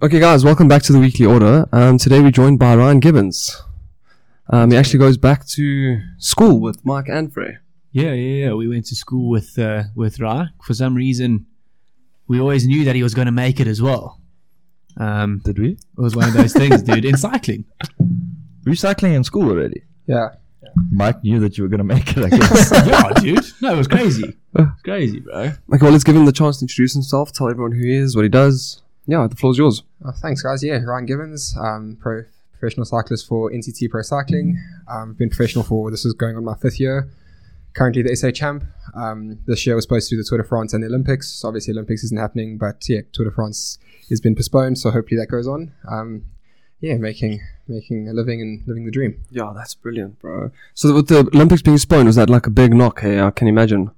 Okay, guys, welcome back to the weekly order. Um, today we're joined by Ryan Gibbons. Um, he actually goes back to school with Mike and Fray. Yeah, yeah, yeah. We went to school with uh, with Ra. For some reason, we always knew that he was going to make it as well. Um, Did we? it was one of those things, dude. In cycling, Were you cycling in school already? Yeah. Mike knew that you were going to make it, I guess. yeah, dude. No, it was crazy. It's crazy, bro. Okay, well, let's give him the chance to introduce himself, tell everyone who he is, what he does. Yeah, the floor's yours. Oh, thanks, guys. Yeah, Ryan Gibbons, um, pro professional cyclist for NTT Pro Cycling. Um, been professional for this is going on my fifth year. Currently the SA champ. Um, this year was supposed to do the Tour de France and the Olympics. Obviously, Olympics isn't happening, but yeah, Tour de France has been postponed, so hopefully that goes on. Um, yeah, making making a living and living the dream. Yeah, that's brilliant, bro. So with the Olympics being postponed, was that like a big knock? Hey, I can imagine.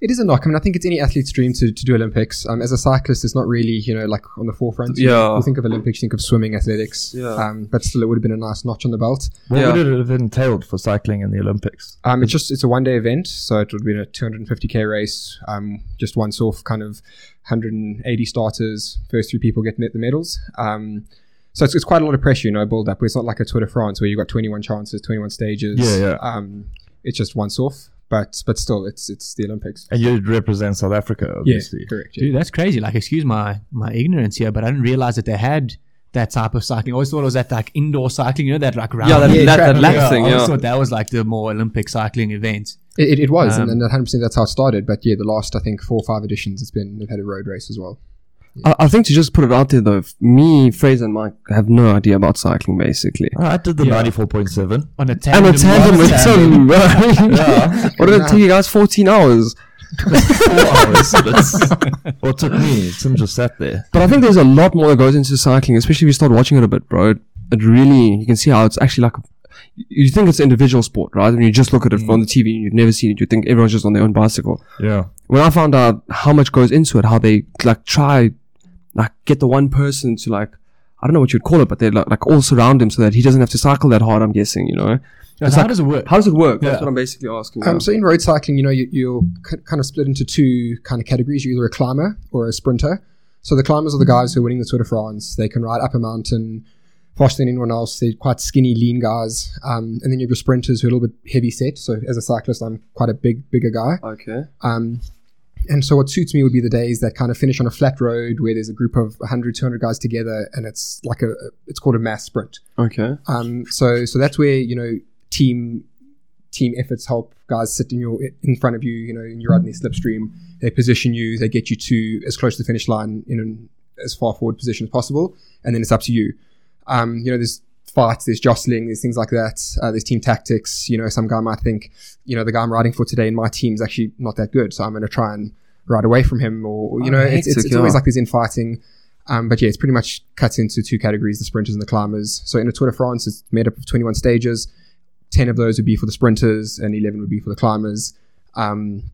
It is a knock. I mean, I think it's any athlete's dream to, to do Olympics. Um, as a cyclist, it's not really, you know, like on the forefront. You- Yeah. You think of Olympics, you think of swimming, athletics. Yeah. Um, but still, it would have been a nice notch on the belt. What Yeah. would it have entailed for cycling in the Olympics? Um, it's just it's a one day event, so it would be a 250k race. Um, just once off, kind of 180 starters. First three people get the medals. Um, so it's, it's quite a lot of pressure, you know, build up. It's not like a Tour de France where you've got 21 chances, 21 stages. Yeah, yeah. Um, it's just once off, but but still, it's it's the Olympics. And you represent South Africa, obviously. Yeah, correct. Yeah. Dude, that's crazy. Like, excuse my my ignorance here, but I didn't realize that they had that type of cycling. I always thought it was that like indoor cycling, you know, that like round. Yeah, that, Yeah, that, track- that lap yeah, thing, I always thought that was like the more Olympic cycling event. It, it, it was, Um, and, and 100 percent that's how it started. But yeah, the last I think four or five editions, it's been they've had a road race as well. I, I think to just put it out there, though, me, Fraser, and Mike have no idea about cycling, basically. I did the Yeah. 94.7. On a And tandem. a tandem with tandem. two. yeah. What did it take you guys? 14 hours. Four hours. That's, well, it took me. Tim just sat there. But I think there's a lot more that goes into cycling, especially if you start watching it a bit, bro. It, it really, you can see how it's actually like, a, you think it's an individual sport, right? When you just look at it mm. on the TV and you've never seen it, you think everyone's just on their own bicycle. Yeah. When I found out how much goes into it, how they like try, like get the one person to like, I don't know what you'd call it, but they like, like all surround him so that he doesn't have to cycle that hard, I'm guessing, you know? So how like- does it work? How does it work? That's what I'm basically asking. Um, now. so in road cycling, you know, you, you're k- kind of split into two kind of categories. You're either a climber or a sprinter. So the climbers are the guys who are winning the Tour de France. They can ride up a mountain faster than anyone else. They're quite skinny, lean guys. Um, and then you have your sprinters who are a little bit heavy set. So as a cyclist, I'm quite a big, bigger guy. okay. Um, and so what suits me would be the days that kind of finish on a flat road where there's a group of 100, 200 guys together and it's like a, it's called a mass sprint. Okay. Um, so so that's where you know team team efforts help guys sit in your in front of you. You know, and you're riding their slipstream. They position you. They get you to as close to the finish line in an as far forward position as possible, and then it's up to you. Um, you know, there's fights, there's jostling, there's things like that. Uh, there's team tactics. You know, some guy might think, you know, the guy I'm riding for today in my team is actually not that good, so I'm going to try and ride away from him. Or you Oh, know, it's, it's, it's always like there's infighting. Um, but yeah, it's pretty much cut into two categories: the sprinters and the climbers. So in a Tour de France, it's made up of 21 stages. 10 of those would be for the sprinters, and 11 would be for the climbers. Um,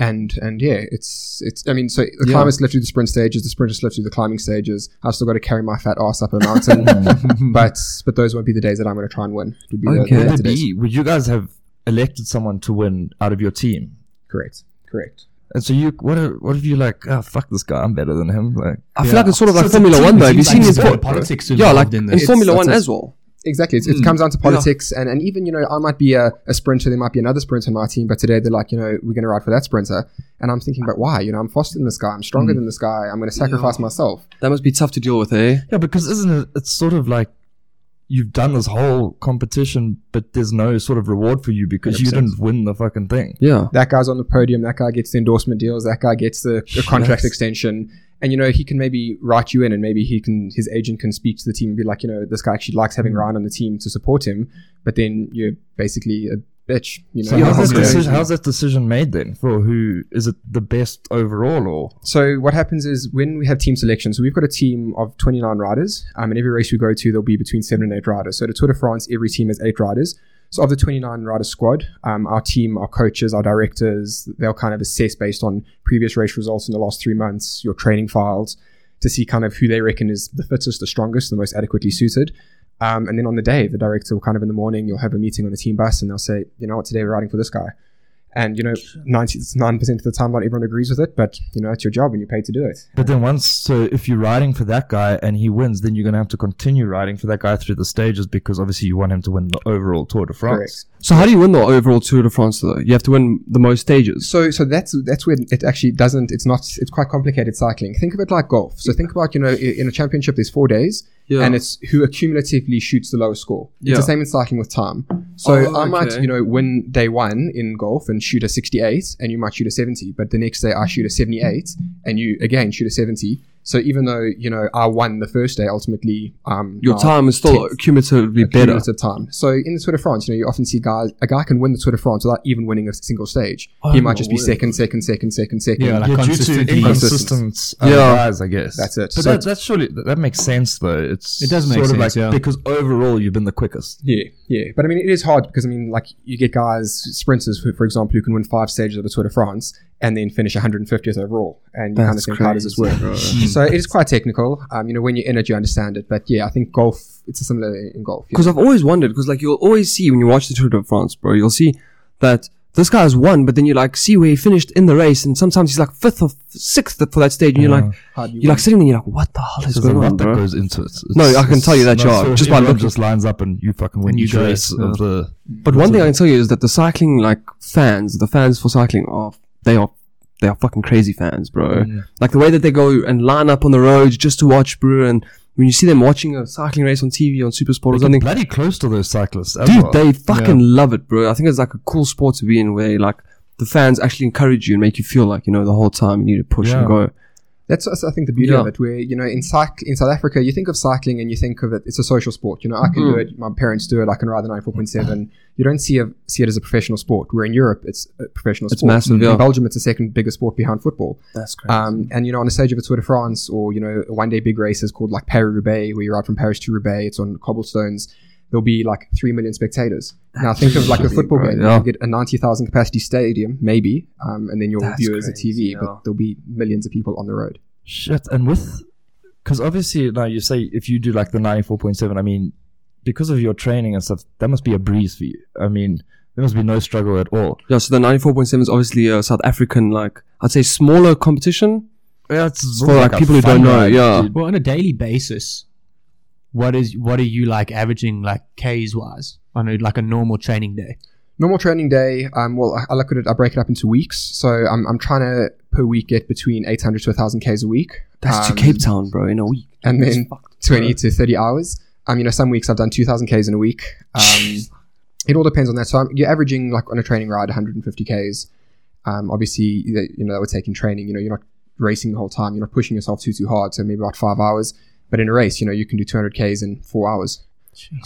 and and yeah, it's it's. I mean, so the Yeah. climbers lift through the sprint stages, the sprinters lift through the climbing stages. I've still got to carry my fat ass up a mountain, but but those won't be the days that I'm going to try and win. It would be Okay. the, Would, latter it days. be, would you guys have elected someone to win out of your team? Correct, correct. And so you, what, are, what if you like, oh, fuck this guy, I'm better than him? Like, I feel like it's sort of So like it's Formula One, it though. Have you seems seen like his there's a what? politics Yeah, like in in. Formula One that's as well. Exactly. It's, it comes down to politics, and, and even you know, I might be a, a sprinter. There might be another sprinter on my team, but today they're like, you know, we're going to ride for that sprinter, and I'm thinking, but why? You know, I'm faster than this guy. I'm stronger than this guy. I'm going to sacrifice myself. That must be tough to deal with, eh? yeah, because isn't it, it's sort of like you've done this whole competition, but there's no sort of reward for you because you 100%. didn't win the fucking thing. Yeah. that guy's on the podium, that guy gets the endorsement deals, that guy gets the, the contract Yes. extension. And you know, he can maybe write you in and maybe he can his agent can speak to the team and be like, you know, this guy actually likes having Ryan on the team to support him, but then you're basically a bitch, you know. So how's, can't that decision, how's that decision made then? For who is it the best overall or? So what happens is when we have team selection, so we've got a team of 29 riders, um, and every race we go to, there'll be between seven and eight riders. So the Tour de France, every team has eight riders. So of the 29 rider squad, um, our team, our coaches, our directors, they'll kind of assess based on previous race results in the last three months, your training files, to see kind of who they reckon is the fittest, the strongest, the most adequately suited. Um, and then on the day, the director will kind of in the morning, you'll have a meeting on the team bus, and they'll say, you know what, today we're riding for this guy. And you know, ninety nine percent of the time, not everyone agrees with it, but you know, it's your job and you're paid to do it. But then once, so if you're riding for that guy and he wins, then you're going to have to continue riding for that guy through the stages because obviously you want him to win the overall Tour de France. Correct. So how do you win the overall Tour de France though? You have to win the most stages. So, so that's that's where it actually doesn't. It's not. It's quite complicated cycling. Think of it like golf. So think about you know, in a championship, there's four days, Yeah. and it's who accumulatively shoots the lowest score. It's Yeah. the same in cycling with time. So Oh, I might you know win day one in golf and shoot a 68, and you might shoot a 70, but the next day I shoot a 78, and you again shoot a 70. So even though you know I won the first day, ultimately um, Your now time is still tenth cumulatively better. cumulative time. So in the Tour de France, you know, you often see guys, a guy can win the Tour de France without even winning a single stage. Oh, he might just be no way. second, second, second, second, second. Yeah, like Yeah, due to inconsistent uh, Yeah. guys, I guess. That's it. But So- that, that's surely that, that makes sense though. It's It does make sort of sense, like yeah. because overall you've been the quickest. Yeah, yeah. But I mean, it is hard because I mean, like you get guys, sprinters, who, for example, who can win five stages of the Tour de France and then finish 150th overall, and you kind of That's think, how does this work? So it is quite technical. Um, you know, when you're in it, you understand it. But yeah, I think golf, it's similar in golf. yeah. Because I've always wondered, because like you'll always see when you watch the Tour de France, bro, you'll see that this guy has won, but then you like see where he finished in the race, and sometimes he's like fifth or sixth for that stage, and you're like, you you're like sitting there, and you're like, what the hell is There's going on, that bro? goes into it. It's- No, I can tell you that, not yeah, sort just by everyone looking- just lines up and you fucking win you each race yeah. of the. But one thing I can tell you is that the cycling like fans, the fans for cycling are they are they are fucking crazy fans, bro. Mm. Like the way that they go and line up on the roads just to watch, bro. And when you see them watching a cycling race on TV on Super Sport or something, bloody close to those cyclists. dude, well. they fucking love it, bro. I think it's like a cool sport to be in where like the fans actually encourage you and make you feel like you know the whole time you need to push Yeah. and go. That's, that's I think the beauty Yeah. of it. Where you know in cyc- in South Africa, you think of cycling and you think of it. It's a social sport. You know, I can do Mm. it. My parents do it. I can ride the nine four point seven. You don't see a, see it as a professional sport. Where in Europe, it's a professional It's sport. massive, In. Belgium, it's the second biggest sport behind football. That's crazy. Um, and you know, on the stage of a Tour de France or you know, a one day big races called like Paris Roubaix, where you ride from Paris to Roubaix. It's on cobblestones. There'll be like three million spectators. Now think of like a football bro, game. yeah. You get a ninety thousand capacity stadium, maybe, um, and then your That's viewers at crazy, TV, yeah. but there'll be millions of people on the road. Shit, and with because obviously now you say if you do like the ninety four point seven, I mean, because of your training and stuff, that must be a breeze for you. I mean, there must be no struggle at all. yeah, so the ninety four point seven is obviously a South African like I'd say smaller competition. Yeah, it's For, like, a people who don't know, ride, yeah. dude. Well, on a daily basis, what is what are you like averaging like K's wise on a, like a normal training day? Normal training day. Um, well, I, I look at it. I break it up into weeks. So I'm, I'm trying to per week get between 800 to 1,000 k's a week. That's Um, to Cape Town, bro, in a week. and That's then fucked, 20 bro. to 30 hours. Um, you know, some weeks I've done 2,000 Ks in a week. Um, it all depends on that. So I'm, you're averaging like on a training ride 150 Ks. Um, obviously, you you know, that would take in training. You know, you're not racing the whole time. You're not pushing yourself too, too hard. So maybe about five hours. But in a race, you know, you can do 200 Ks in four hours.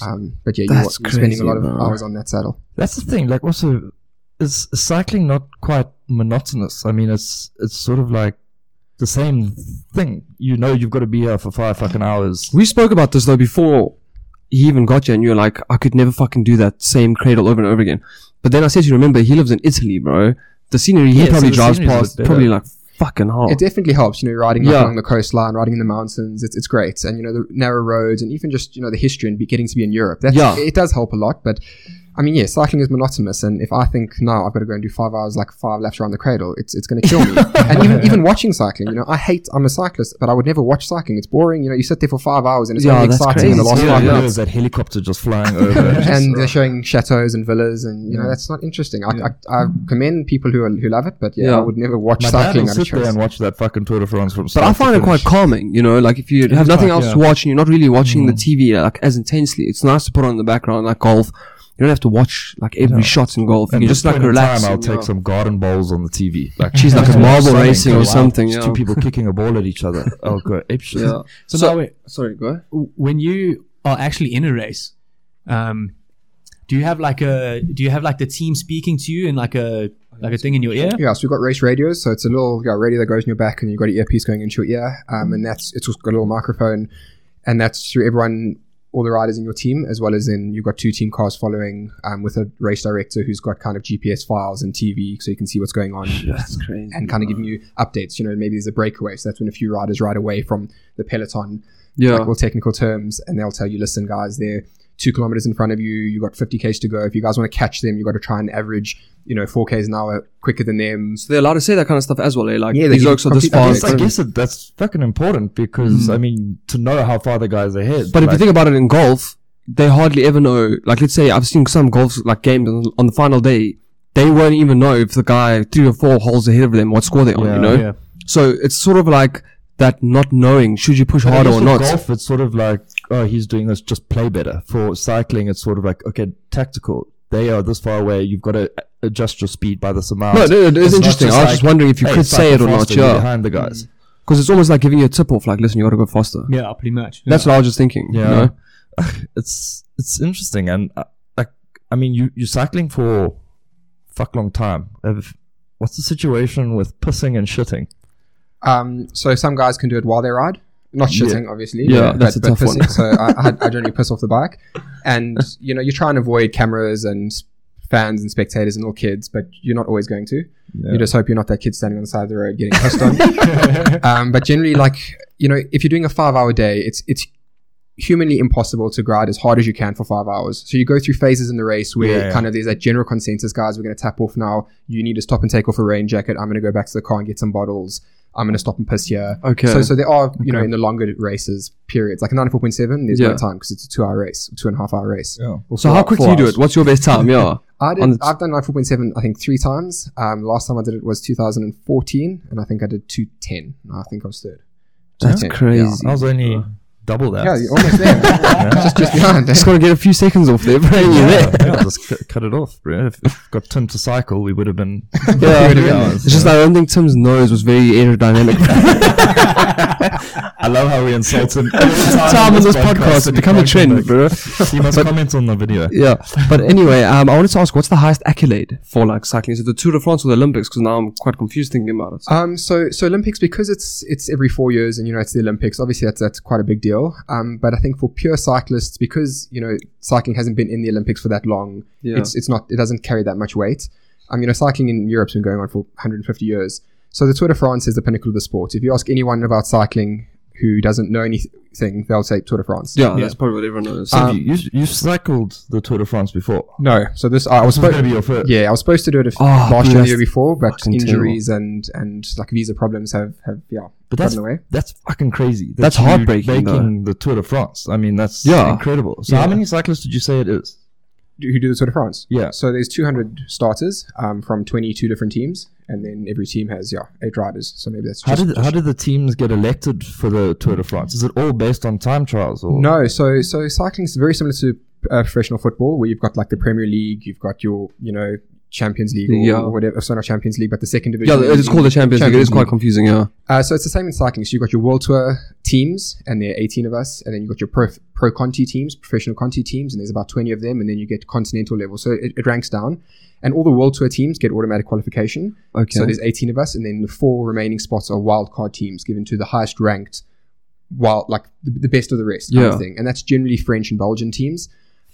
Um, but yeah, you're, you're spending a lot of bro. hours on that saddle. That's the thing. Like, also, is is cycling not quite monotonous? I mean, it's it's sort of like the same thing. You know, you've got to be here for five fucking hours. We spoke about this though before he even got you, and you're like, I could never fucking do that same cradle over and over again. But then I said, to you remember, he lives in Italy, bro. The scenery he Yeah, so probably the drives past, probably like fucking hard. It definitely helps, you know, riding Yeah. along the coastline, riding in the mountains. It's, it's great. And, you know, the narrow roads and even just, you know, the history and be, getting to be in Europe. That's, Yeah. It does help a lot. But, I mean, yeah, cycling is monotonous. And if I think, no, I've got to go and do five hours, like five laps around the cradle, it's, it's going to kill me. and even, even watching cycling, you know, I hate, I'm a cyclist, but I would never watch cycling. It's boring. You know, you sit there for five hours and it's Yeah, only that's exciting in the last crazy. five Yeah, yeah. minutes. That helicopter just flying over. And they're showing chateaus and villas, and you know that's not interesting. I, I, I commend people who are, who love it, but yeah, Yeah. I would never watch My dad cycling will out sit there and watch that fucking Tour de France from but I find it quite calming, you know, like if you have nothing quite- else yeah. to watch and you're not really watching the mm. TV like as intensely, it's nice to put on in the background like golf. You don't have to watch like every No. shot in golf. You And can just like relax. Time, I'll and, take yeah. some garden balls on the TV. Like, Jeez, like a marble something racing or something, Just yeah. Two people kicking a ball at each other. I'll go ape. Yeah. So, So- now, wait, Sorry, go. ahead. when you are actually in a race, um, do you have like a do you have like the team speaking to you in like a like a thing in your ear? Yeah, so we've got race radios. So it's a little yeah, radio that goes in your back, and you've got an earpiece going into your ear, um, and that's it's also got a little microphone, and that's through everyone, all the riders in your team, as well as in you've got two team cars following, um, with a race director who's got kind of GPS files and TV, so you can see what's going on. That's crazy. And kind of giving you updates. You know, maybe there's a breakaway, so that's when a few riders ride away from the peloton, Yeah. like all technical terms, and they'll tell you, listen, guys, they're two kilometers in front of you. You've got 50 k's to go. If you guys want to catch them, you've got to try and average you know, 4Ks an hour quicker than them. So they're allowed to say that kind of stuff as well. Eh? Like Yeah, these give oaks are this complete far. I guess, it, that's fucking important because I mean to know how far the guy's ahead. But if you think about it in golf, they hardly ever know. Like, let's say I've seen some golf like games on, on the final day. They won't even know if the guy three or four holes ahead of them what score they're on. Yeah. You know, Yeah. so it's sort of like that not knowing should you push But harder or not. Golf, it's sort of like, oh, he's doing this, just play better. For cycling, it's sort of like, okay, tactical. They are this far away. You've got to adjust your speed by this amount. No, it- it is It's interesting. I was just wondering if you hey, could say it or not. you're Yeah, behind the guys. because it's almost like giving you a tip off. Like, listen, you got to go faster. Yeah, pretty much. That's what I was just thinking. Yeah. You know? It's it's interesting, and uh, like, I mean, you you're cycling for fuck long time. Have- What's the situation with pissing and shitting? Um, so some guys can do it while they ride. Not Yeah. shitting, obviously. Yeah, but, that's a but tough one. so I, I, I generally piss off the bike, and you know you try and avoid cameras and fans and spectators and all kids, but you're not always going to. You just hope you're not that kid standing on the side of the road getting pissed on. um, but generally, like you know, if you're doing a five-hour day, it's it's humanly impossible to grind as hard as you can for five hours. So you go through phases in the race where Yeah, yeah. kind of there's that general consensus, guys, we're going to tap off now. You need to stop and take off a rain jacket. I'm going to go back to the car and get some bottles. I'm going to stop and piss here. Okay. So, so there are, you know, in the longer races, periods, like a 94.7, there's Yeah. no time because it's a two hour race, two and a half hour race. Yeah. So four- how quick do you do it? What's your best time? Yeah. I on did, the- I've done 94.7, I think, three times. Um, last time I did it was 2014, and I think I did 210. No, I think I was third. That's 210, crazy. I was only double that. Yeah, you're almost there. just, just behind. Just gotta get a few seconds off there, bro. and You're yeah, there. yeah, just cut, cut it off, bro. If if got Tim to cycle, we would have been. Yeah, three hours, it's just I don't think Tim's nose was very aerodynamic. I love how we insult him. Time on this podcast, it's become a trend, come bro. back. He must comment on the video. Yeah, but anyway, um, I wanted to ask, what's the highest accolade for like cycling? Is it the Tour de France or the Olympics? Because now I'm quite confused thinking about it. Um, so so Olympics because it's it's every four years and you know it's the Olympics. Obviously that's that's quite a big deal. Um, but I think for pure cyclists because you know cycling hasn't been in the Olympics for that long, Yeah. it's it's not it doesn't carry that much weight. Um, you know cycling in Europe's been going on for 150 years. So the Tour de France is the pinnacle of the sport. If you ask anyone about cycling who doesn't know anything, they'll say Tour de France. yeah, that's probably what everyone knows. So Um, you, you you cycled the Tour de France before. No, so this I was This was going supposed to be your first. yeah I was supposed to do it if, Oh, last dude, year the year before, but fucking injuries and and like visa problems have have yeah But that's away. that's fucking crazy. that That's you heartbreaking, Making the Tour de France. I mean, that's Yeah. incredible. So how many cyclists did you say it is? Who do the Tour de France. Yeah. So there's 200 starters um, from 22 different teams, and then every team has yeah eight riders. So maybe that's How just, did how did the teams get elected for the Tour de France? Is it all based on time trials or no. So so cycling is very similar to uh, professional football, where you've got like the Premier League, you've got your you know Champions League or, Yeah. or whatever. So not Champions League, but the second division. yeah, it's called the Champions League. It is quite confusing, yeah. Uh, so it's the same in cycling. So you've got your World Tour teams, and there are 18 of us, and then you've got your Pro, pro Conti teams, professional Conti teams, and there's about 20 of them, and then you get continental level. So it, it ranks down. And all the World Tour teams get automatic qualification. Okay. So there's 18 of us, and then the four remaining spots are wildcard teams given to the highest ranked, wild like the, the best of the rest kind Yeah. of thing. And that's generally French and Belgian teams.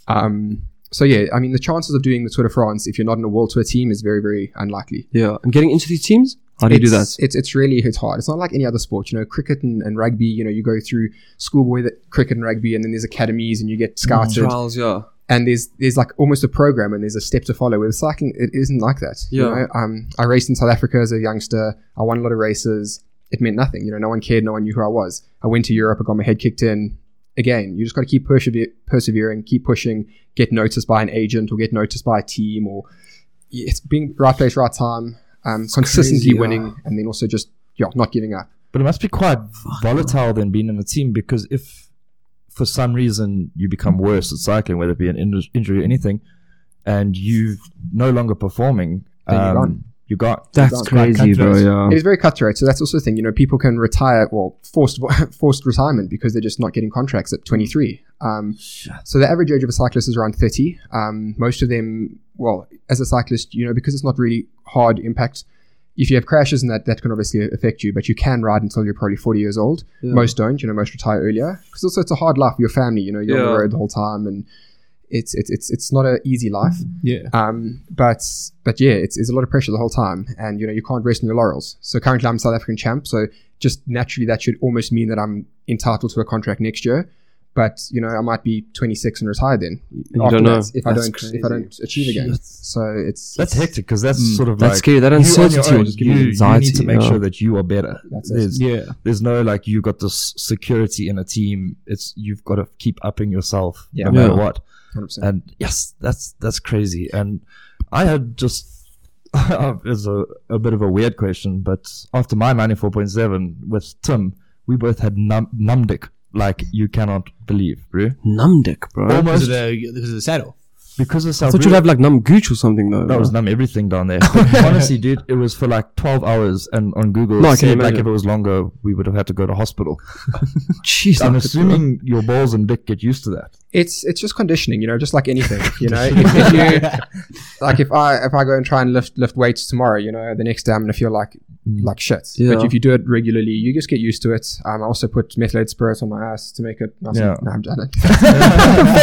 Um, so yeah, I mean the chances of doing the Tour de France if you're not in a World Tour team is very very unlikely. yeah. And getting into these teams? How do you do that? It's it's really it's hard. It's not like any other sport. You know, cricket and, and rugby. You know, you go through schoolboy that cricket and rugby, and then there's academies, and you get scouted, Trials, yeah. and there's there's like almost a program, and there's a step to follow. With cycling, it isn't like that. You Yeah. know? um, I raced in South Africa as a youngster. I won a lot of races. It meant nothing. You know, no one cared. No one knew who I was. I went to Europe. I got my head kicked in. Again, you just got to keep persever- persevering, keep pushing, get noticed by an agent or get noticed by a team, or it's being right place, right time, um, consistently crazy, yeah. winning, and then also just yeah, not giving up. But it must be quite volatile then being in a team because if for some reason you become worse at cycling, whether it be an in- injury or anything, and you're no longer performing, Then you're um, you're gone. That's crazy, bro, yeah. It is very cutthroat. So that's also the thing. You know, people can retire, well, forced forced retirement because they're just not getting contracts at 23. Um, so the average age of a cyclist is around 30. Um, most of them, well, as a cyclist, you know, because it's not really hard impact. If you have crashes and that, that can obviously affect you, but you can ride until you're probably 40 years old. Yeah. Most don't, you know, most retire earlier. Because also it's a hard life for your family, you know, you're on the road the whole time and it's, it's, it's, it's not an easy life. Yeah. Um, but but yeah, it's, it's a lot of pressure the whole time, and you know you can't rest on your laurels. So currently I'm South African champ, so just naturally that should almost mean that I'm entitled to a contract next year. But you know, I might be 26 and retire then. you don't know. that if I don't if I don't achieve again. Shit. So it's That's it's- hectic because that's Mm. sort of That's like scary. That you on your uncertainty will just give you, you you anxiety. need to make yeah. sure that you are better. That's it. There's, Yeah. there's no like you've got this security in a team. It's you've got to keep upping yourself Yeah. no matter Yeah. what. 100%. And yes, that's that's crazy. And I had just uh, it's a, a bit of a weird question, but after my ninety four point seven with Tim, we both had num numdick like you cannot believe, bro. Numdick, bro. Because Almost of the, because of the saddle. Because of I South thought you'd have like numb gooch or something though. that bro. was numb everything down there. Honestly, dude, it was for like 12 hours, and on Google, No, I it can seemed like imagine. if it was longer, we would have had to go to hospital. Jeez, I'm look at- assuming your balls and dick get used to that. it's it's just conditioning, you know, just like anything, you know. if, if you, like if I if I go and try and lift lift weights tomorrow, you know, the next day I'm gonna feel like like shit. Yeah. But if you do it regularly, you just get used to it. Um, I also put methylated spirits on my ass to make it nice. Yeah. And, no, I'm, I don't.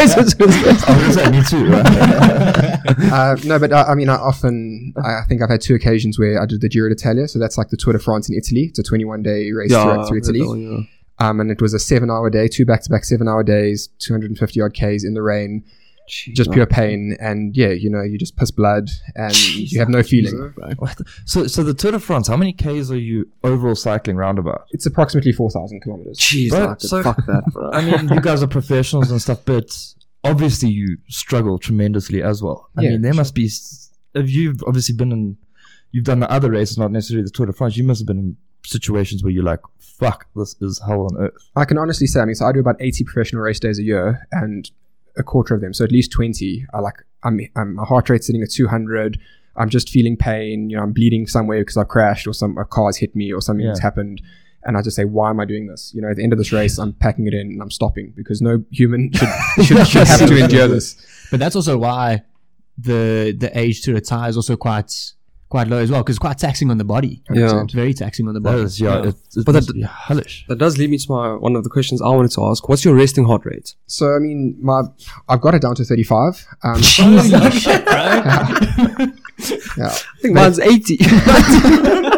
I was gonna say, me too. Right? uh, no, but I, I mean, I often I think I've had two occasions where I did the Giro d'Italia, so that's like the Tour de France in Italy. It's a 21 day race yeah, through, through Italy. that yeah. Um, and it was a seven hour day, two back to back seven hour days, 250 odd Ks in the rain, Jeez, just pure pain. And yeah, you know, you just piss blood and you have no feeling. What? So, so the Tour de France, how many Ks are you overall cycling roundabout? It's approximately 4,000 kilometers. Jeez, Bro, so- fuck that, bro. I mean, you guys are professionals and stuff, but obviously you struggle tremendously as well. I Yeah, mean, there sure. must be. If you've obviously been in, you've done the other races, not necessarily the Tour de France. You must have been in situations where you're like, "Fuck, this is hell on earth." I can honestly say, I mean, so I do about 80 professional race days a year and a quarter of them, so at least 20 are like, I'm, I'm my heart rate sitting at 200. I'm just feeling pain. You know, I'm bleeding somewhere because I've crashed or some a car's hit me or something's Yeah. happened. And I just say, why am I doing this? You know, at the end of this race, I'm packing it in and I'm stopping because no human should, should, should have to endure this. But that's also why the the age to retire is also quite quite low as well, because it's quite taxing on the body. Yeah. It's very taxing on the body. is, yeah, It, it But must that- be hellish. That does lead me to my one of the questions I wanted to ask. What's your resting heart rate? So, I mean, my I've got it down to 35. Um, Holy shit, bro! yeah. I think mine's 80.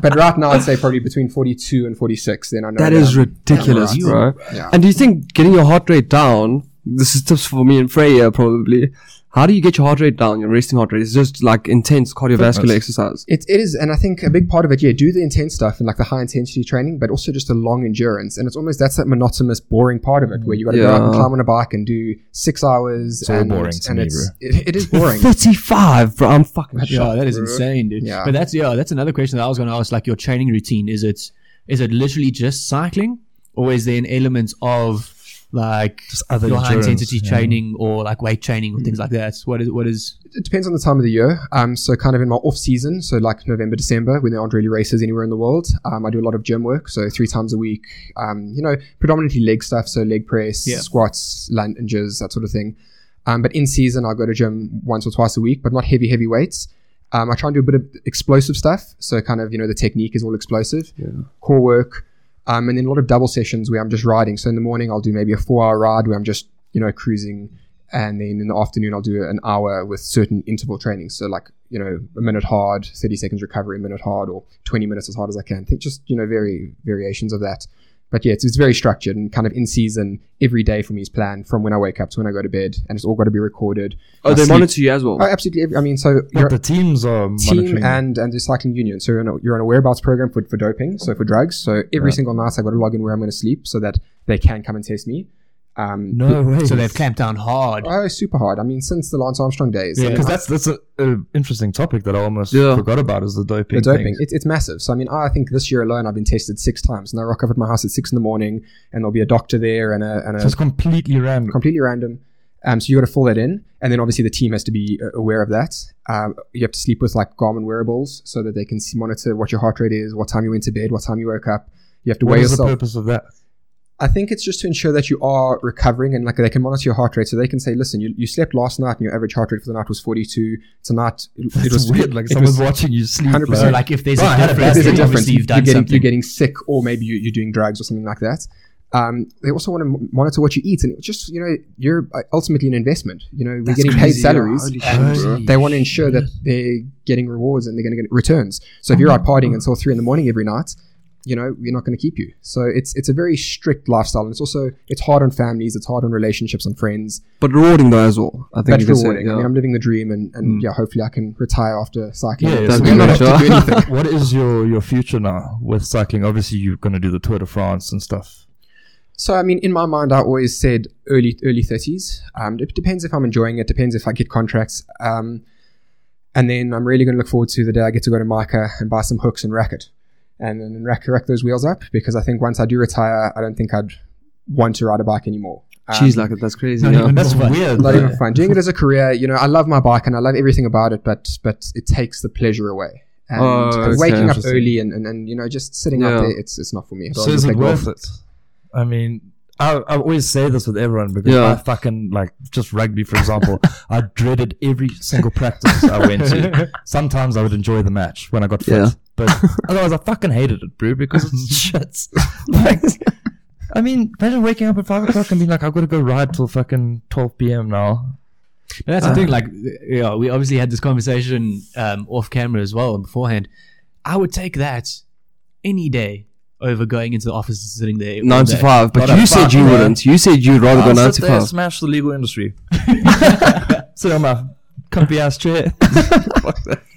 But right now, I'd say probably between 42 and 46. Then I know that is I'm- ridiculous, I'm bro. Yeah. And do you think getting your heart rate down, this is tips for me and Freya probably, how do you get your heart rate down, your resting heart rate? It's just like intense cardiovascular Fitness. exercise. It, it is, and I think a big part of it, yeah, do the intense stuff and like the high intensity training, but also just the long endurance. And it's almost that's that monotonous, boring part of it where you got to go out and climb on a bike and do six hours. So and, boring to and me, it's it, it is boring. 35, bro. I'm fucking Yeah, shocked. that is bro. insane, dude. Yeah. But that's yeah, that's another question that I was going to ask. Like your training routine, is it is it literally just cycling, or is there an element of like other your high intensity yeah. training or like weight training or things like that? What is what is it depends on the time of the year. Um, so kind of in my off season, so like November, December, when there aren't really races anywhere in the world, um, I do a lot of gym work. So three times a week. Um, you know, predominantly leg stuff, so leg press, Yeah. squats, lunges, that sort of thing. Um, but in season, I'll go to gym once or twice a week, but not heavy, heavy weights. Um, I try and do a bit of explosive stuff. So kind of, you know, the technique is all explosive. Core work. Um, and then a lot of double sessions where I'm just riding. So in the morning, I'll do maybe a four hour ride where I'm just, you know, cruising. And then in the afternoon, I'll do an hour with certain interval training. So like, you know, a minute hard, 30 seconds recovery, a minute hard, or 20 minutes as hard as I can. I think just, you know, very variations of that. But yeah, it's, it's very structured and kind of in season. Every day for me is planned from when I wake up to when I go to bed, and it's all got to be recorded. Oh, My they sleep- monitor you as well. Oh, absolutely. every- I mean, so you're the teams are team monitoring. and and the cycling union. So you're on a, you're on a whereabouts program for, for doping, so for drugs. So every single night I've got to log in where I'm going to sleep so that they can come and test me. Um, no way. so they've clamped down hard? Oh, super hard. I mean, since the Lance Armstrong days. I Yeah. mean, because that's that's an interesting topic that I almost Yeah. forgot about is the doping. the doping. thing. It's, it's massive. So I mean, I think this year alone I've been tested six times, and I rock up at my house at six in the morning, and there'll be a doctor there and a and a So it's completely random. completely random. Um, so you got to fill that in, and then obviously the team has to be uh, aware of that. Um, you have to sleep with like Garmin wearables so that they can see, monitor what your heart rate is, what time you went to bed, what time you woke up. You have to What weigh is the purpose of that? I think it's just to ensure that you are recovering and like they can monitor your heart rate, so they can say, "Listen, you, you slept last night and your average heart rate for the night was 42. Tonight it, It's it was weird. Like someone's was- watching you sleep. 100%. So like if there's Bro, I a a difference, there's a difference. You- you've You're done getting, something. you're getting sick, or maybe you, you're doing drugs or something like that. Um, they also want to monitor what you eat, and it's just you know, you're uh, ultimately an investment. You know, we're That's getting paid crazy, yeah. salaries, Holy and they want to ensure that they're getting rewards and they're going to get returns. So if you're out partying until three in the morning every night, you know, we're not going to keep you. So it's it's a very strict lifestyle, and it's also it's hard on families, it's hard on relationships and friends. But rewarding though as well. I think That's you say, rewarding. I yeah. mean, I'm living the dream, and, and Mm. yeah, hopefully I can retire after cycling. Yeah, so so we don't have to do anything. what is your your future now with cycling? Obviously, you're going to do the Tour de France and stuff. So I mean, in my mind, I always said early early thirties. Um, it depends if I'm enjoying it. Depends if I get contracts. Um, and then I'm really going to look forward to the day I get to go to Makro and buy some hooks and rack it, and then rack rack those wheels up because I think once I do retire, I don't think I'd want to ride a bike anymore. Um, Jeez, like that's crazy. Not yeah. even- That's Fun. weird. not even fun. Doing it as a career, you know, I love my bike and I love everything about it, but but it takes the pleasure away. And, Oh, and okay, waking up early and, and, and you know just sitting Yeah. up there, it's it's not for me. I'd So is it worth it? I mean, I, I always say this with everyone because Yeah. I fucking like just rugby, for example. I dreaded every single practice I went to. Sometimes I would enjoy the match when I got fit, Yeah. but otherwise I fucking hated it, bro, because it's shit. Like, I mean, imagine waking up at five o'clock and being like, I've got to go ride till fucking twelve p.m. now. But that's the thing. Like, yeah, we obviously had this conversation um, off camera as well and beforehand. I would take that any day over going into the office and sitting there all Nine to five, but you said you wouldn't. You said you'd rather go I'll nine to five. smash the legal industry. sit on my comfy ass chair.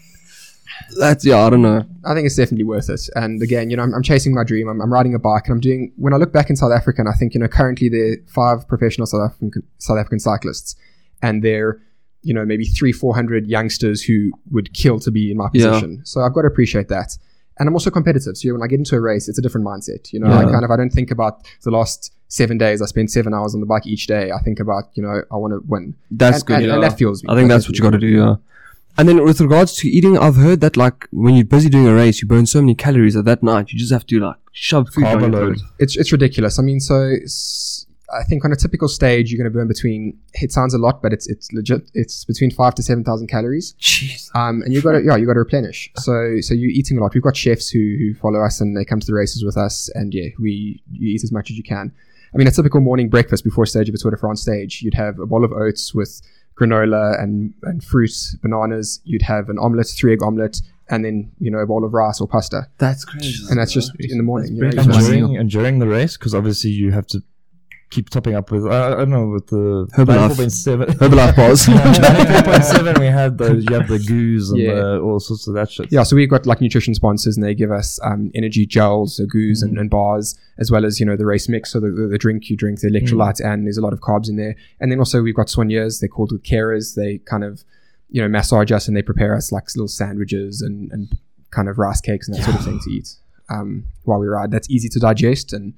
That's yeah, I don't know. I think it's definitely worth it. And again, you know, I'm, I'm chasing my dream. I'm, I'm riding a bike, and I'm doing. When I look back in South Africa, and I think, you know, currently there are five professional South African South African cyclists, and they're, you know, maybe three, four hundred youngsters who would kill to be in my Yeah. position. So I've got to appreciate that. And I'm also competitive. So when I get into a race, it's a different mindset. You know, I kind of I don't think about the last seven days. I spend seven hours on the bike each day. I think about, you know, I want to win. That's and, good. and, yeah. and that feels me. I think that's what you got to do. Yeah. And then with regards to eating, I've heard that like when you're busy doing a race, you burn so many calories that that night you just have to like shove food down Carb your load. it's it's ridiculous. I mean, so s- I think on a typical stage, you're going to burn between. It sounds a lot, but it's it's legit. It's between five to seven thousand calories. Jeez. Um, and you got to yeah, you got to replenish. So so you're eating a lot. We've got chefs who who follow us and they come to the races with us, and yeah, we you eat as much as you can. I mean, a typical morning breakfast before stage of a Tour de France stage, you'd have a bowl of oats with granola and and fruit, bananas. You'd have an omelette, three egg omelette, and then you know a bowl of rice or pasta, That's crazy. and that's just in the morning. You know, and during, and during the race, because obviously you have to keep topping up with, I, I don't know, with the Herbalife. 94.7. Herbalife bars. 94.7, we had the, you have the goos and Yeah. the, all sorts of that shit. Yeah, so we've got like nutrition sponsors, and they give us um, energy gels, so goos Mm. and, and bars, as well as you know the race mix, so the, the, the drink you drink, the electrolytes, Mm. and there's a lot of carbs in there. And then also we've got soigneurs, they're called carers. They kind of you know massage us and they prepare us like little sandwiches and and kind of rice cakes and that sort of thing to eat um, while we ride. That's easy to digest and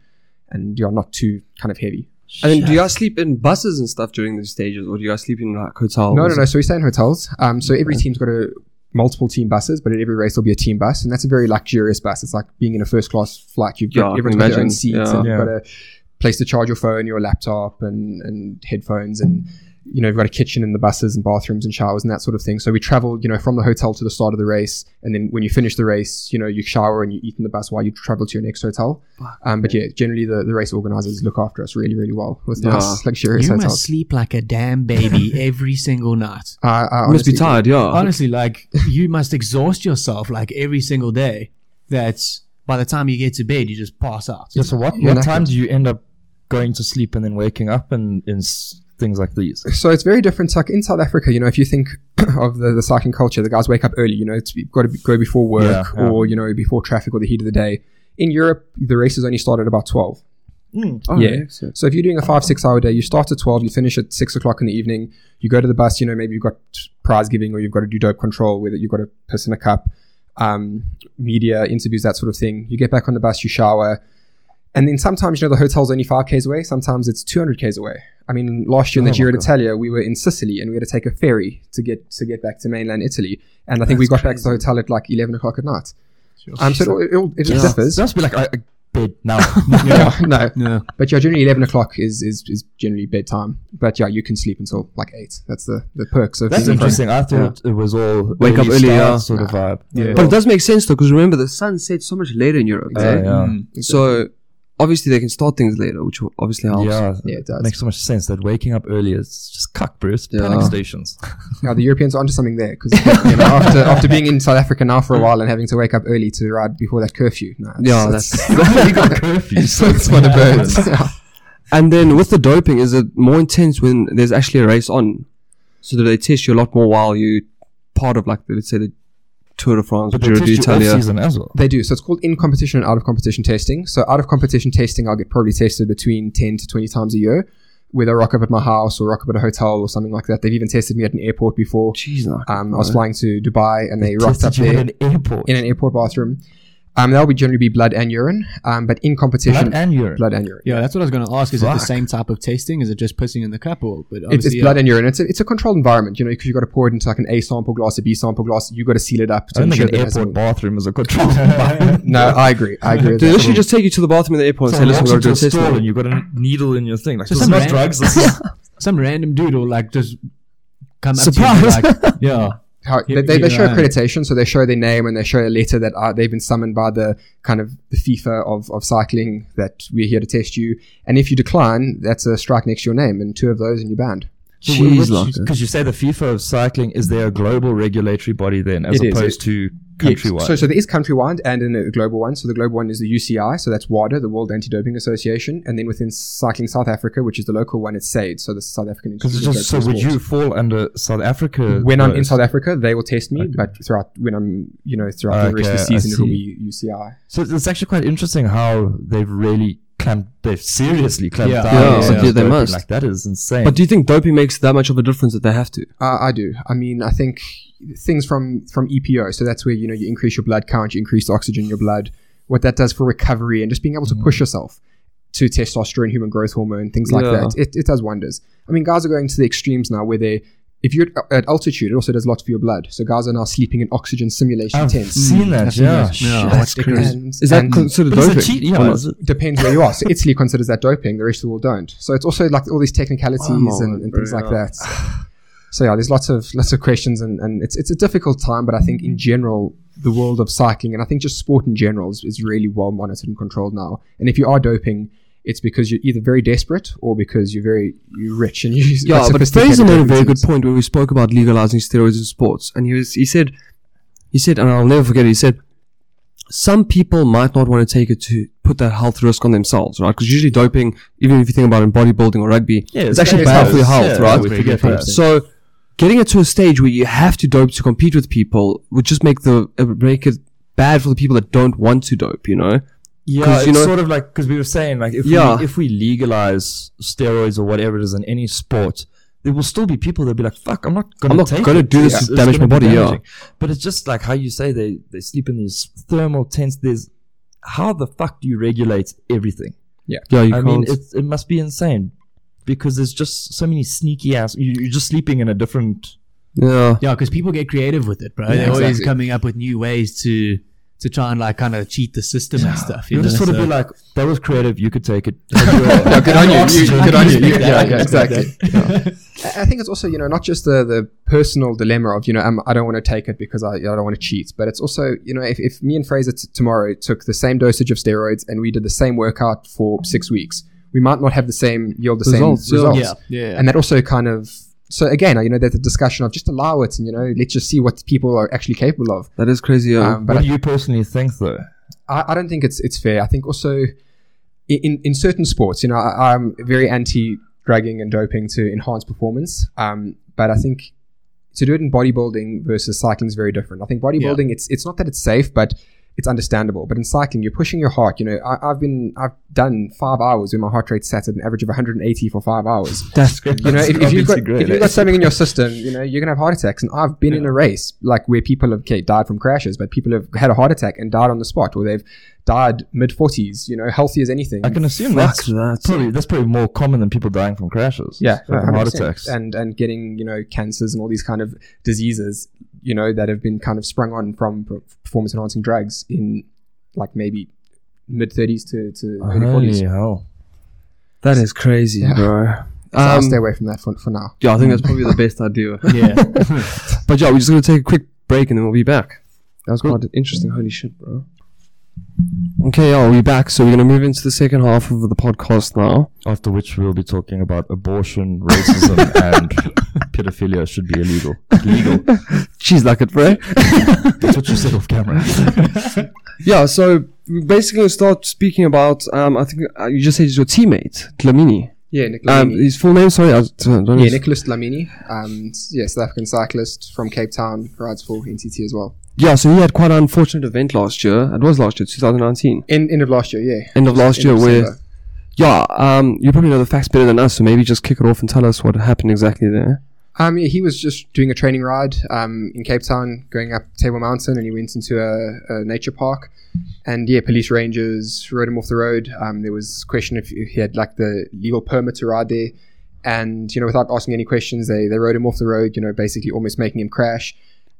and you're not too kind of heavy. And then do you guys sleep in buses and stuff during these stages, or do you guys sleep in like hotels? No, no, no. So we stay in hotels. Um, so every team's got a multiple team buses, but at every race there'll be a team bus, and that's a very luxurious bus. It's like being in a first class flight. You've got I can everyone's got their own seats, Yeah. and you've Yeah. got a place to charge your phone, your laptop, and and headphones, and you know you've got a kitchen in the buses and bathrooms and showers and that sort of thing. So we travel, you know, from the hotel to the start of the race, and then when you finish the race, you know, you shower and you eat in the bus while you travel to your next hotel. Um, but yeah, generally the, the race organizers look after us really, really well with Yeah. nice luxurious You hotels. must sleep like a damn baby every single night. I, I You must be tired, yeah. Honestly, like you must exhaust yourself like every single day. That's by the time you get to bed, you just pass out. Yeah, so what, Yeah, what time do you end up going to sleep and then waking up and in s- things like these? so it's very different. Like in South Africa, you know, if you think of the, the cycling culture, the guys wake up early. You know, it's you've got to be, go before work Yeah, yeah. or you know before traffic or the heat of the day. In Europe, the races only start at about twelve. Oh, yeah. excellent. So if you're doing a five six hour day, you start at twelve, you finish at six o'clock in the evening. You go to the bus. You know, maybe you've got prize giving or you've got to do dope control, whether you've got to piss in a cup, um, media interviews, that sort of thing. You get back on the bus, you shower. And then sometimes, you know, the hotel's only five Ks away. Sometimes it's 200 Ks away. I mean, last year in the Oh Giro d'Italia, we were in Sicily and we had to take a ferry to get to get back to mainland Italy. And I think we That's got back to the hotel at like 11 o'clock at night. Um, so it, all- it, all- it Yeah. differs. It must be like a, a bed now. Yeah, no. Yeah. But yeah, generally 11 o'clock is, is, is generally bedtime. But yeah, you can sleep until like 8. That's the, the perks of That's being- interesting. I thought it was all Wake up early early, yeah. sort of vibe. Yeah. But it does make sense though, because remember the sun sets so much later in Europe. Yeah, eh? yeah. Mm. So obviously they can start things later, which obviously helps. Yeah, Yeah, it does. makes so much sense that waking up early is just cuck, Bruce. Yeah. Panic stations. Now the Europeans are onto something there because you know, after after being in South Africa now for a while and having to wake up early to ride before that curfew. No, it's- Yeah, it's- that's we got curfews. So it's for the birds. Yeah. And then with the doping, is it more intense when there's actually a race on? So that they test you a lot more while you part of like let's say the Tour de France But they Giro d'Italia. as well. They do. So it's called in competition and out of competition testing. So out of competition testing, I'll get probably tested between 10 to 20 times a year. Whether I rock up at my house or rock up at a hotel or something like that. They've even tested me at an airport before. Jeez. Um, I was flying to Dubai and they rocked up there at an airport. in an airport bathroom. Um, that would generally be blood and urine. Um, but in competition, Blood and urine. blood and urine. Yeah, that's what I was going to ask. Is it the same type of tasting? Is it just pissing in the cup, or but It's, obviously it's blood and urine. It's a, it's a controlled environment, you know, because you've got to pour it into like an A sample glass, a B sample glass. You've got to seal it up. To I don't ensure think an that it hasn't- airport bathroom is a controlled environment. No, I agree. I agree. with They that. literally just take you to the bathroom in the airport and say, listen, we're walks going to a a test stall and you've got a needle in your thing. Like, So this is some not drugs. This is some random dude will like just come Surprise. up to you like, yeah. How, they, they, they show accreditation, so they show their name and they show a letter that uh, they've been summoned by the kind of the FIFA of, of cycling that we're here to test you. And if you decline, that's a strike next to your name, and two of those and you're banned. Like because you say the FIFA of cycling is there a global regulatory body then, as It is, opposed to countrywide. Yes. So, so there is countrywide and in a global one. So the global one is the UCI, so that's WADA, the World Anti-Doping Association, and then within Cycling South Africa, which is the local one, it's SAID, so the South African just so would you fall under South Africa? When I'm in? South Africa, they will test me, but throughout when I'm, you know, throughout the rest of the season, it'll be UCI. So it's actually quite interesting how they've really clamped, they've seriously clamped Yeah. down. Yeah, on yeah, doping. they must. Like that is insane. But do you think doping makes that much of a difference that they have to? Uh, I do. I mean, I think things from from EPO. So that's where you know you increase your blood count, you increase the oxygen in your blood. What that does for recovery and just being able to push yourself to testosterone, human growth hormone, things like Yeah. that. It, it does wonders. I mean, guys are going to the extremes now where they. If you're at altitude, it also does lots for your blood. So guys are now sleeping in oxygen simulation I've tents. seen that. I've seen Yeah, that. Yeah, Shit. I watched Icarus. And, Is that and considered doping? cheat. Yeah, Or not? is it? depends where you are. So Italy considers that doping. The rest of the world don't. So it's also like all these technicalities and, and things like yeah. that. So yeah, there's lots of lots of questions and, and it's it's a difficult time, but I think in general the world of cycling and I think just sport in general is, is really well monitored and controlled now. And if you are doping, it's because you're either very desperate or because you're very you're rich and you Yeah, but sophisticated Fraser made a very good point when we spoke about legalizing steroids in sports, and he was he said he said, and I'll never forget. it, He said some people might not want to take it to put that health risk on themselves, right? Because usually doping, even if you think about it in bodybuilding or rugby, Yeah, it's actually bad for your health, Yeah, right? we forget that. So getting it to a stage where you have to dope to compete with people would just make the uh, make it bad for the people that don't want to dope, you know? Yeah, 'Cause, it's you know- sort of like because we were saying like if Yeah. we if we legalize steroids or whatever it is in any sport, there will still be people that'll be like, "Fuck, I'm not gonna I'm not gonna it. do this It's- to damage my body, yeah. But it's just like how you say they they sleep in these thermal tents. There's how the fuck do you regulate everything? Yeah, you I can't. mean, it it must be insane because there's just so many sneaky ass. You, you're just sleeping in a different. yeah. Yeah, because people get creative with it, bro. Yeah, They're always coming up with new ways to to try and like kind of cheat the system and stuff. You You know? just sort of So- be like, "That was creative. You could take it." Yeah, good on you. you good on you. You- Yeah, yeah, exactly. Yeah. I I think it's also you know not just the the personal dilemma of you know um, I don't want to take it because I, I don't want to cheat, but it's also you know if, if me and Fraser t- tomorrow took the same dosage of steroids and we did the same workout for six weeks, we might not have the same yield the Results, same yeah. results. yeah, yeah. And that also kind of so again you know there's a discussion of just allow it and you know let's just see what people are actually capable of. That is crazy, yeah. Um, but What I, do you personally think, though? I, I don't think it's it's fair. I think also in, in, in certain sports, you know, I, I'm very anti drugging and doping to enhance performance. Um, but I think to do it in bodybuilding versus cycling is very different. I think bodybuilding, it's it's not that it's safe, but it's understandable. But in cycling, you're pushing your heart. You know, I, I've been I've done five hours when my heart rate sat at an average of 180 for five hours. That's good. You know, if, if you've got if you've got something in your system, you know, you're gonna have heart attacks. And I've been in a race like where people have okay, died from crashes, but people have had a heart attack and died on the spot, or they've died mid forties. You know, healthy as anything. I can assume Fuck that's that. probably that's probably more common than people dying from crashes. yeah, from heart attacks. and and getting you know cancers and all these kind of diseases. You know that have been kind of sprung on from performance enhancing drugs in like maybe mid thirties to to early forties. So hell! That is crazy, Yeah. bro. I'll Um, stay away from that for, for now. yeah, I think that's probably the best idea. yeah. But yeah, we're just gonna take a quick break and then we'll be back. That was quite interesting. Holy shit, bro. Okay, yeah, we're back. So we're gonna move into the second half of the podcast now. After which we'll be talking about abortion, racism, and pedophilia should be illegal. Legal. She's like it, bro. That's what you said off camera. yeah. So we're basically gonna start speaking about. Um, I think uh, you just said he's your teammate, Dlamini. Yeah, Nick Um, Dlamini. his full name. Sorry, I don't know. yeah, Nicholas Dlamini. Um, yeah, South African cyclist from Cape Town, rides for NTT as well. Yeah, so he had quite an unfortunate event last year. It was last year, 2019. In end of last year, yeah. End of last End year, of where December. yeah, um, you probably know the facts better than us, so maybe just kick it off and tell us what happened exactly there. Um, yeah, he was just doing a training ride um, in Cape Town, going up Table Mountain, and he went into a, a nature park. And yeah, police rangers rode him off the road. Um, there was a question if he had like the legal permit to ride there, and you know, without asking any questions, they they rode him off the road. You know, basically almost making him crash,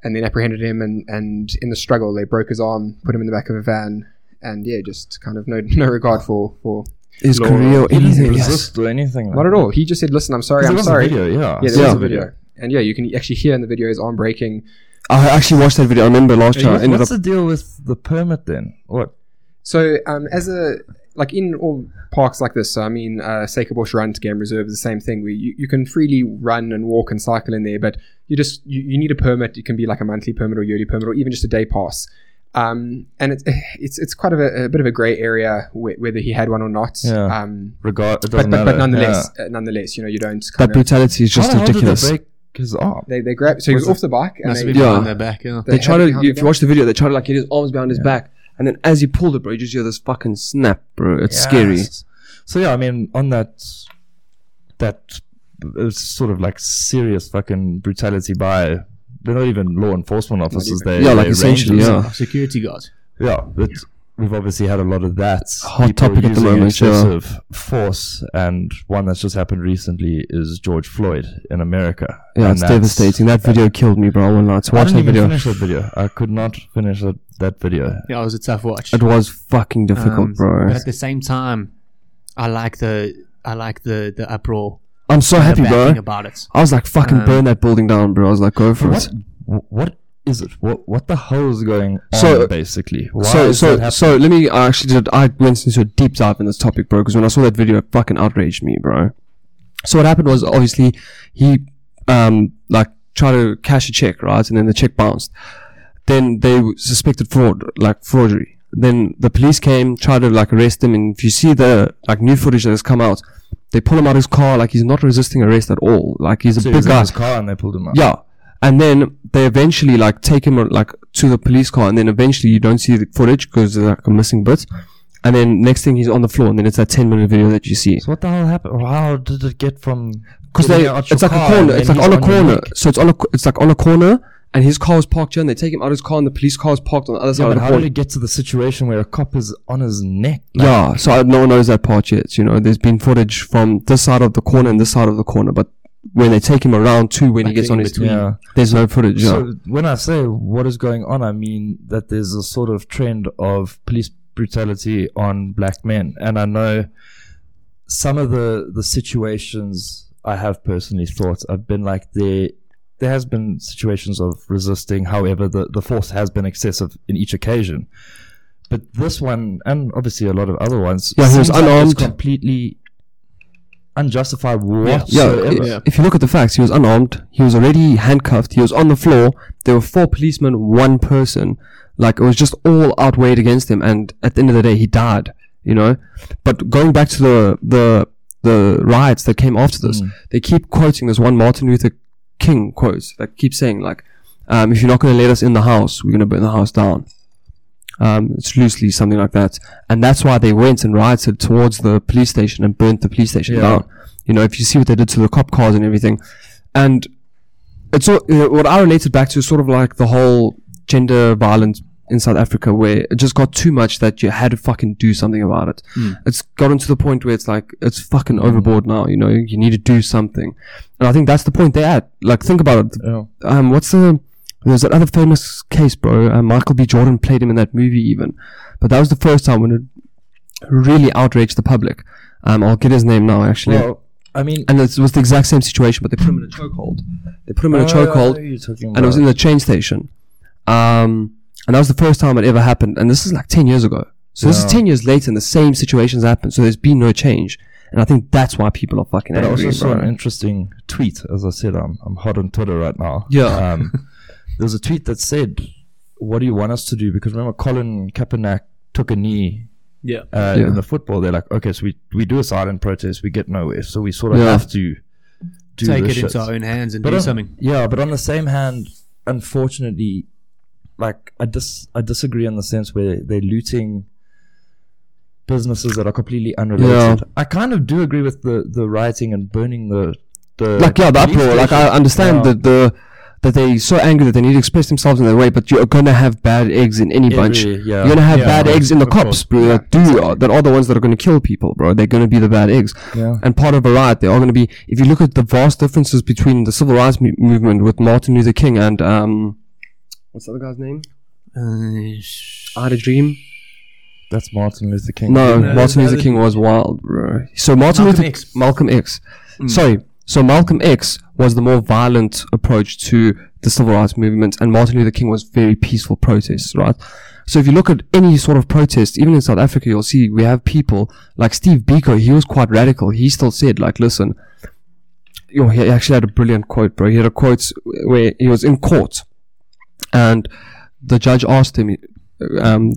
and then apprehended him. And and in the struggle, they broke his arm, put him in the back of a van, and yeah, just kind of no no regard for for His Law. career or He didn't anything. yes. resist or anything. not at all. He just said, "Listen, I'm sorry, I'm sorry." video, yeah. Yeah, there Yeah. was a video. And yeah, you can actually hear in the video his arm breaking. I actually watched that video. I remember last year. I What's the deal with the permit then? What? So, um, as a like in all parks like this, so I mean, uh, Bush Run to Game Reserve is the same thing. Where you, you can freely run and walk and cycle in there, but you just you, you need a permit. It can be like a monthly permit or yearly permit or even just a day pass. Um, and it's it's it's quite a, a bit of a grey area wh- whether he had one or not. Yeah. Um, Regard, it but, but, but matter. nonetheless, uh, nonetheless, you know, you don't. That of, brutality is just How the hell did ridiculous. they break his arm? they they grab. So he was Was off the bike and they, Yeah. their back. Yeah. They They try to, if the you watch the video, they try to like get his arms behind his back, and then as you pull it, bro, you just hear this fucking snap, bro. It's scary. So yeah, I mean, on that, that it's sort of like serious fucking brutality by they're not even law enforcement officers. They Yeah, like they're essentially, rangers. yeah. Security guard. yeah. But we've obviously had a lot of that Hot People topic at the moment, yeah. excessive force, and one that's just happened recently is George Floyd in America. Yeah, And it's that's- devastating. That video killed me, bro. I went out to I didn't that even video. finish that video. I could not finish that, that video. Yeah, it was a tough watch. It was fucking difficult, Um, bro. But at the same time, I like the I like the the uproar. I'm so happy, the bad thing bro. about it. I was like, fucking Um, burn that building down, bro. I was like, go for What? it. What is it? What What the hell is going on? So- basically, why so, is so, so let me. I actually did. I went into a deep dive in this topic, bro. Because when I saw that video, it fucking outraged me, bro. So what happened was obviously he, um, like tried to cash a check, right, and then the check bounced. Then they suspected fraud, like forgery. Then the police came, tried to like arrest him, and if you see the like new footage that has come out, they pull him out of his car like he's not resisting arrest at all. Like he's a So he big guy. his car and they pulled him out. Yeah. And then they eventually like take him like to the police car, and then eventually you don't see the footage because there's like a missing bit. And then next thing he's on the floor, and then it's that ten minute video that you see. So what the hell happened? How did it get from? Because they, it's like a corner. It's like on a corner. So it's on a, it's like on a corner, and his car is parked here, and they take him out of his car, and the police car is parked on the other Yeah, side but of the how corner. did it get to the situation where a cop is on his neck? Like, yeah, so I, no one knows that part yet. You know, there's been footage from this side of the corner and this side of the corner, but when they take him around too, when he gets on his, between. yeah. there's no footage. Yeah. So when I say what is going on, I mean that there's a sort of trend of police brutality on black men, and I know some of the the situations I have personally thought I've been like there. There has been situations of resisting, however, the, the force has been excessive in each occasion. But this one, and obviously a lot of other ones, Yeah, he was seems like unarmed. completely unjustified Yeah, whatsoever. i- Yeah. if you look at the facts, he was unarmed. He was already handcuffed. He was on the floor. There were four policemen, one person. Like it was just all outweighed against him. And at the end of the day, he died. You know. But going back to the the the riots that came after this, Mm. they keep quoting this one Martin Luther King quote that keeps saying like, um, "If you're not going to let us in the house, we're going to burn the house down." Um, it's loosely something like that, and that's why they went and rioted towards the police station and burnt the police station Yeah. down. You know, if you see what they did to the cop cars and everything, and it's all, you know, what I related back to is sort of like the whole gender violence in South Africa, where it just got too much that you had to fucking do something about it. It's gotten to the point where it's like it's fucking overboard now. You know, you need to do something, and I think that's the point they're at. Like, think about it. Yeah. Um, what's the there's that other famous case, bro. Uh, Michael B. Jordan played him in that movie, even. But that was the first time when it really outraged the public. Um, I'll get his name now, actually. Well, I mean, and it was the exact same situation, but they put him in a chokehold. They put him in a chokehold, and it was in the train station. Um, and that was the first time it ever happened. And this is like ten years ago. So this is 10 years later and the same situations happen. So there's been no change. And I think that's why people are fucking But I also saw bro. an interesting tweet. As I said, I'm, I'm hot on Twitter right now. Yeah. Um, there was a tweet that said, What do you want us to do? Because remember, Colin Kaepernick took a knee Yeah. uh, Yeah. in the football. They're like, Okay, so we, we do a silent protest, we get nowhere. So we sort of Yeah. have to do Take this it into our own hands and But do on- something. Yeah, but on the same hand, unfortunately, like I dis I disagree in the sense where they're looting businesses that are completely unrelated. I kind of do agree with the the rioting and burning the the like, yeah, the police uproar. Like, I understand Yeah. that the, that they're so angry that they need to express themselves in that way, but you're going to have bad eggs in any bunch. Yeah. You're going to have Yeah, bad of eggs in the of cops, course. bro, that do, that are the ones that are going to kill people, bro. They're going to be the bad eggs. Yeah. And part of a riot, they are going to be, if you look at the vast differences between the civil rights mu- movement with Martin Luther King and, um, what's the other guy's name? Uh, sh- I had a dream. That's Martin Luther King. No, No, Martin no, Luther King was wild, bro. So Martin Malcolm Luther X. Malcolm X. Sorry. So Malcolm X was the more violent approach to the civil rights movement, and Martin Luther King was very peaceful protests, right? So if you look at any sort of protest, even in South Africa, you'll see we have people like Steve Biko. He was quite radical. He still said, like, listen, you know, he actually had a brilliant quote, bro. He had a quote where he was in court, and the judge asked him, um,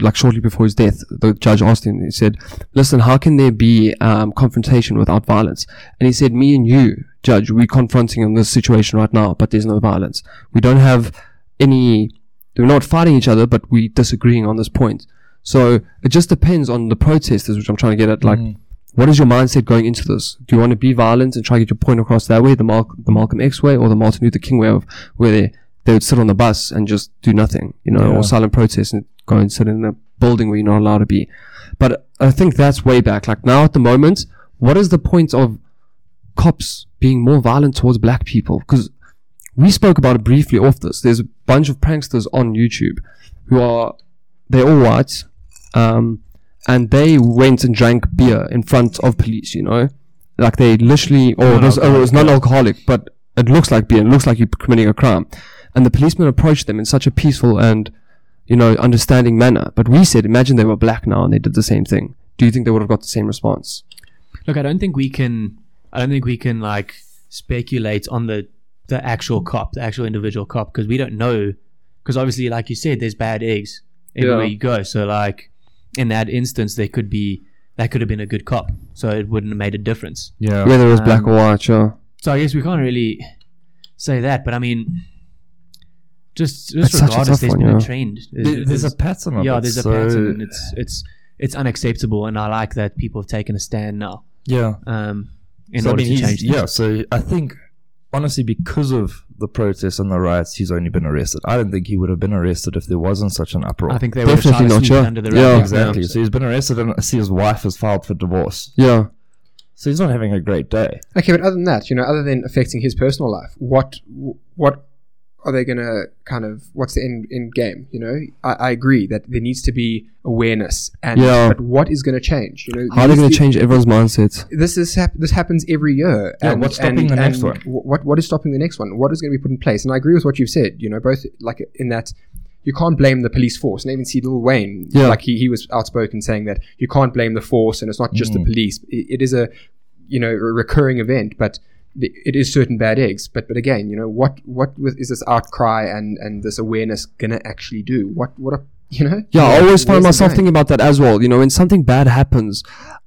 like shortly before his death, the judge asked him, he said, listen, how can there be um, confrontation without violence? And he said, me and you, judge, we're confronting in this situation right now, but there's no violence. We don't have any, we're not fighting each other, but we're disagreeing on this point. So it just depends on the protesters, which I'm trying to get at. Like, what is your mindset going into this? Do you want to be violent and try to get your point across that way, the, Mal- the Malcolm X way, or the Martin Luther King way of where they, they would sit on the bus and just do nothing, you know, Yeah. or silent protest and go and sit in a building where you're not allowed to be. But I think that's way back. Like now at the moment, what is the point of cops being more violent towards black people? Because we spoke about it briefly off this. There's a bunch of pranksters on YouTube who are, they're all white, um, and they went and drank beer in front of police, you know? Like they literally, or or it was non-alcoholic, but it looks like beer, it looks like you're committing a crime. And the policeman approached them in such a peaceful and, you know, understanding manner. But we said, imagine they were black now and they did the same thing. Do you think they would have got the same response? Look, I don't think we can. I don't think we can like speculate on the the actual cop, the actual individual cop, because we don't know. Because obviously, like you said, there's bad eggs everywhere Yeah. you go. So, like in that instance, there could be that could have been a good cop, so it wouldn't have made a difference. Yeah. Whether it was black Um, or white, yeah. So I guess we can't really say that. But I mean, just It's just such regardless, tough there's one, been yeah. a trend. There- there's a pattern of yeah, it, there's a so- pattern, and it's it's it's unacceptable. And I like that people have taken a stand now. Yeah. Um, in So, I order mean, to change things. Yeah, so I think honestly because of the protests and the riots, he's only been arrested. I don't think he would have been arrested if there wasn't such an uproar. I think they would have Definitely tried to not, sneak under the Yeah. rug. exactly. So he's been arrested and I see his wife has filed for divorce. Yeah. So he's not having a great day. Okay, but other than that, you know, other than affecting his personal life, what what are they going to kind of what's the end, end game? You know, I, I agree that there needs to be awareness, and Yeah. but what is going to change? You know, How are they going to change everyone's mindset? This is hap- this happens every year. Yeah, what's stopping the next one? What what is stopping the next one? What is going to be put in place? And I agree with what you've said. You know, both like in that you can't blame the police force. And even see Lil Wayne, Yeah. like he, he was outspoken saying that you can't blame the force, and it's not just the mm. police. It, it is a you know a recurring event, but the- it is certain bad eggs. But but again, you know what what with, is this outcry and and this awareness gonna actually do? What what are you know? Yeah, I always find myself thinking about that as well. You know, when something bad happens,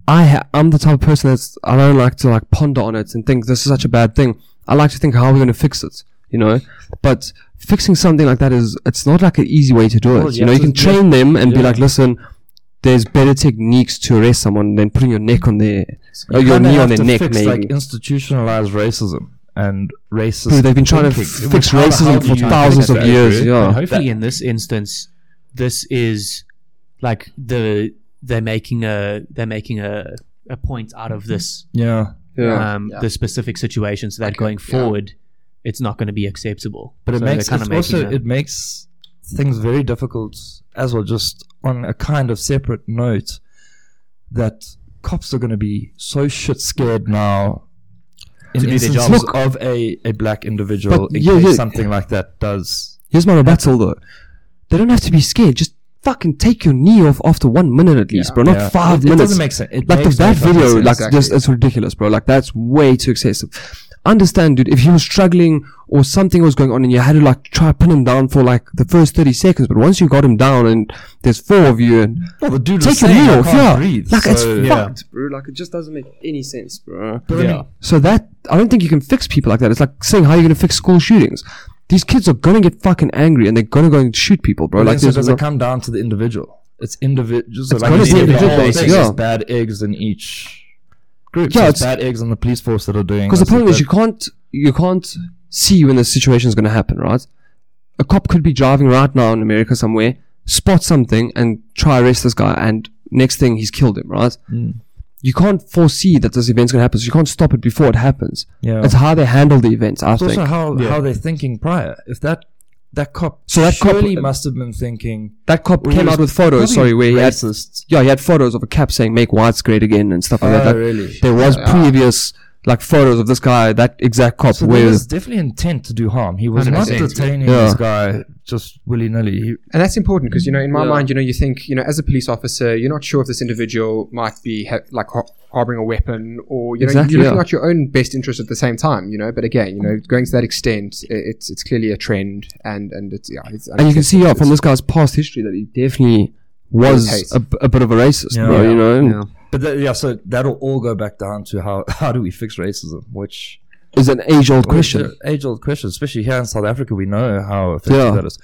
I ha- I'm the type of person that's I don't like to like ponder on it and think this is such a bad thing. I like to think how are we going to fix it. You know, but fixing something like that is it's not like an easy way to do Well, it. you You know, have you can to- train them and be like, listen, there's better techniques to arrest someone than putting your neck on their or You your kinda knee have on their to neck. fix, maybe like institutionalized racism and racist. Dude, they've been trying to thinking. f- fix How racism do for thousands of years. Agree? Yeah. And hopefully, in this instance, this is like the they're making a they're making a a point out of this Yeah. Yeah. um Yeah. the specific situation, so that Okay, going yeah. forward, it's not going to be acceptable. But it So makes it's also a- it makes things very difficult as well. Just on a kind of separate note, that cops are going to be so shit scared now. In To do their instances jobs. of a, a black individual, But in yeah, case yeah. something like that does. Here's my rebuttal though. They don't have to be scared. Just fucking take your knee off after one minute at least, Yeah. bro. Not five It- it minutes. doesn't make sense. It like the, that video, sense. like Exactly. just it's ridiculous, bro. Like that's way too excessive. Understand, dude. If he was struggling or something was going on, and you had to like try pin him down for like the first thirty seconds, but once you got him down and there's four of you and Well, the dude take was your knee off, yeah, breathe. like it's Yeah. fucked, bro. Like it just doesn't make any sense, bro. But I Yeah. mean, So that I don't think you can fix people like that. It's like saying how you're gonna fix school shootings. These kids are gonna get fucking angry and they're gonna go and shoot people, bro. But Like like, so does no- it come down to the individual? It's individual. So It's like gotta be individual whole based, thing yeah. is bad eggs in each group. Yeah, Yeah, it's- bad eggs on the police force that are doing. Because the this, problem is that- you can't you can't see when the situation is going to happen, right? A cop could be driving right now in America somewhere, spot something, and try arrest this guy, and next thing he's killed him, right? Mm. You can't foresee that this event's going to happen, so you can't stop it before it happens. Yeah. It's how they handle the events, I It's think. also how Yeah. how they're thinking prior. If that that cop So that cop- surely uh, must have been thinking. that cop came out with photos, sorry, where he had racist. yeah, he had photos of a cap saying "Make whites great again" and stuff like that. Oh, really? There was Yeah. previous like photos of this guy, that exact cop, So where there was definitely intent to do harm. He was not 100%. detaining Yeah. this guy just willy nilly. And that's important because you know, in my Yeah. mind, you know, you think, you know, as a police officer, you're not sure if this individual might be ha- like har- harboring a weapon, or you know, Exactly, you're looking yeah. at your own best interest at the same time. You know, but again, you know, going to that extent, i- it's it's clearly a trend, and and it's yeah, it's, and you can see yeah, from this guy's past history that he definitely was Hate. a, a bit of a racist, Yeah. bro. You know, and Yeah. But that, yeah, so that'll all go back down to how how do we fix racism, which is an age-old question. age old question, especially here in South Africa. We know how effective Yeah. that is.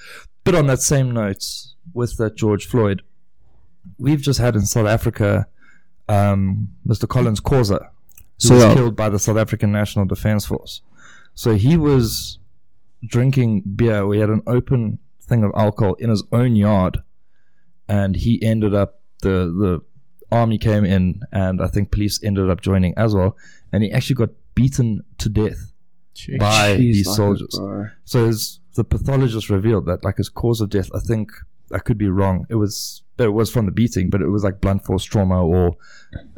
But on that same note, with that George Floyd, we've just had in South Africa um, Mr. Collins Khosa, who So, was yeah. killed by the South African National Defence Force. So he was drinking beer. We had an open thing of alcohol in his own yard, and he ended up the the army came in, and I think police ended up joining as well, and he actually got beaten to death by Jeez, these soldiers. So his, the pathologist revealed that like his cause of death, I think I could be wrong. It was it was from the beating, but it was like blunt force trauma or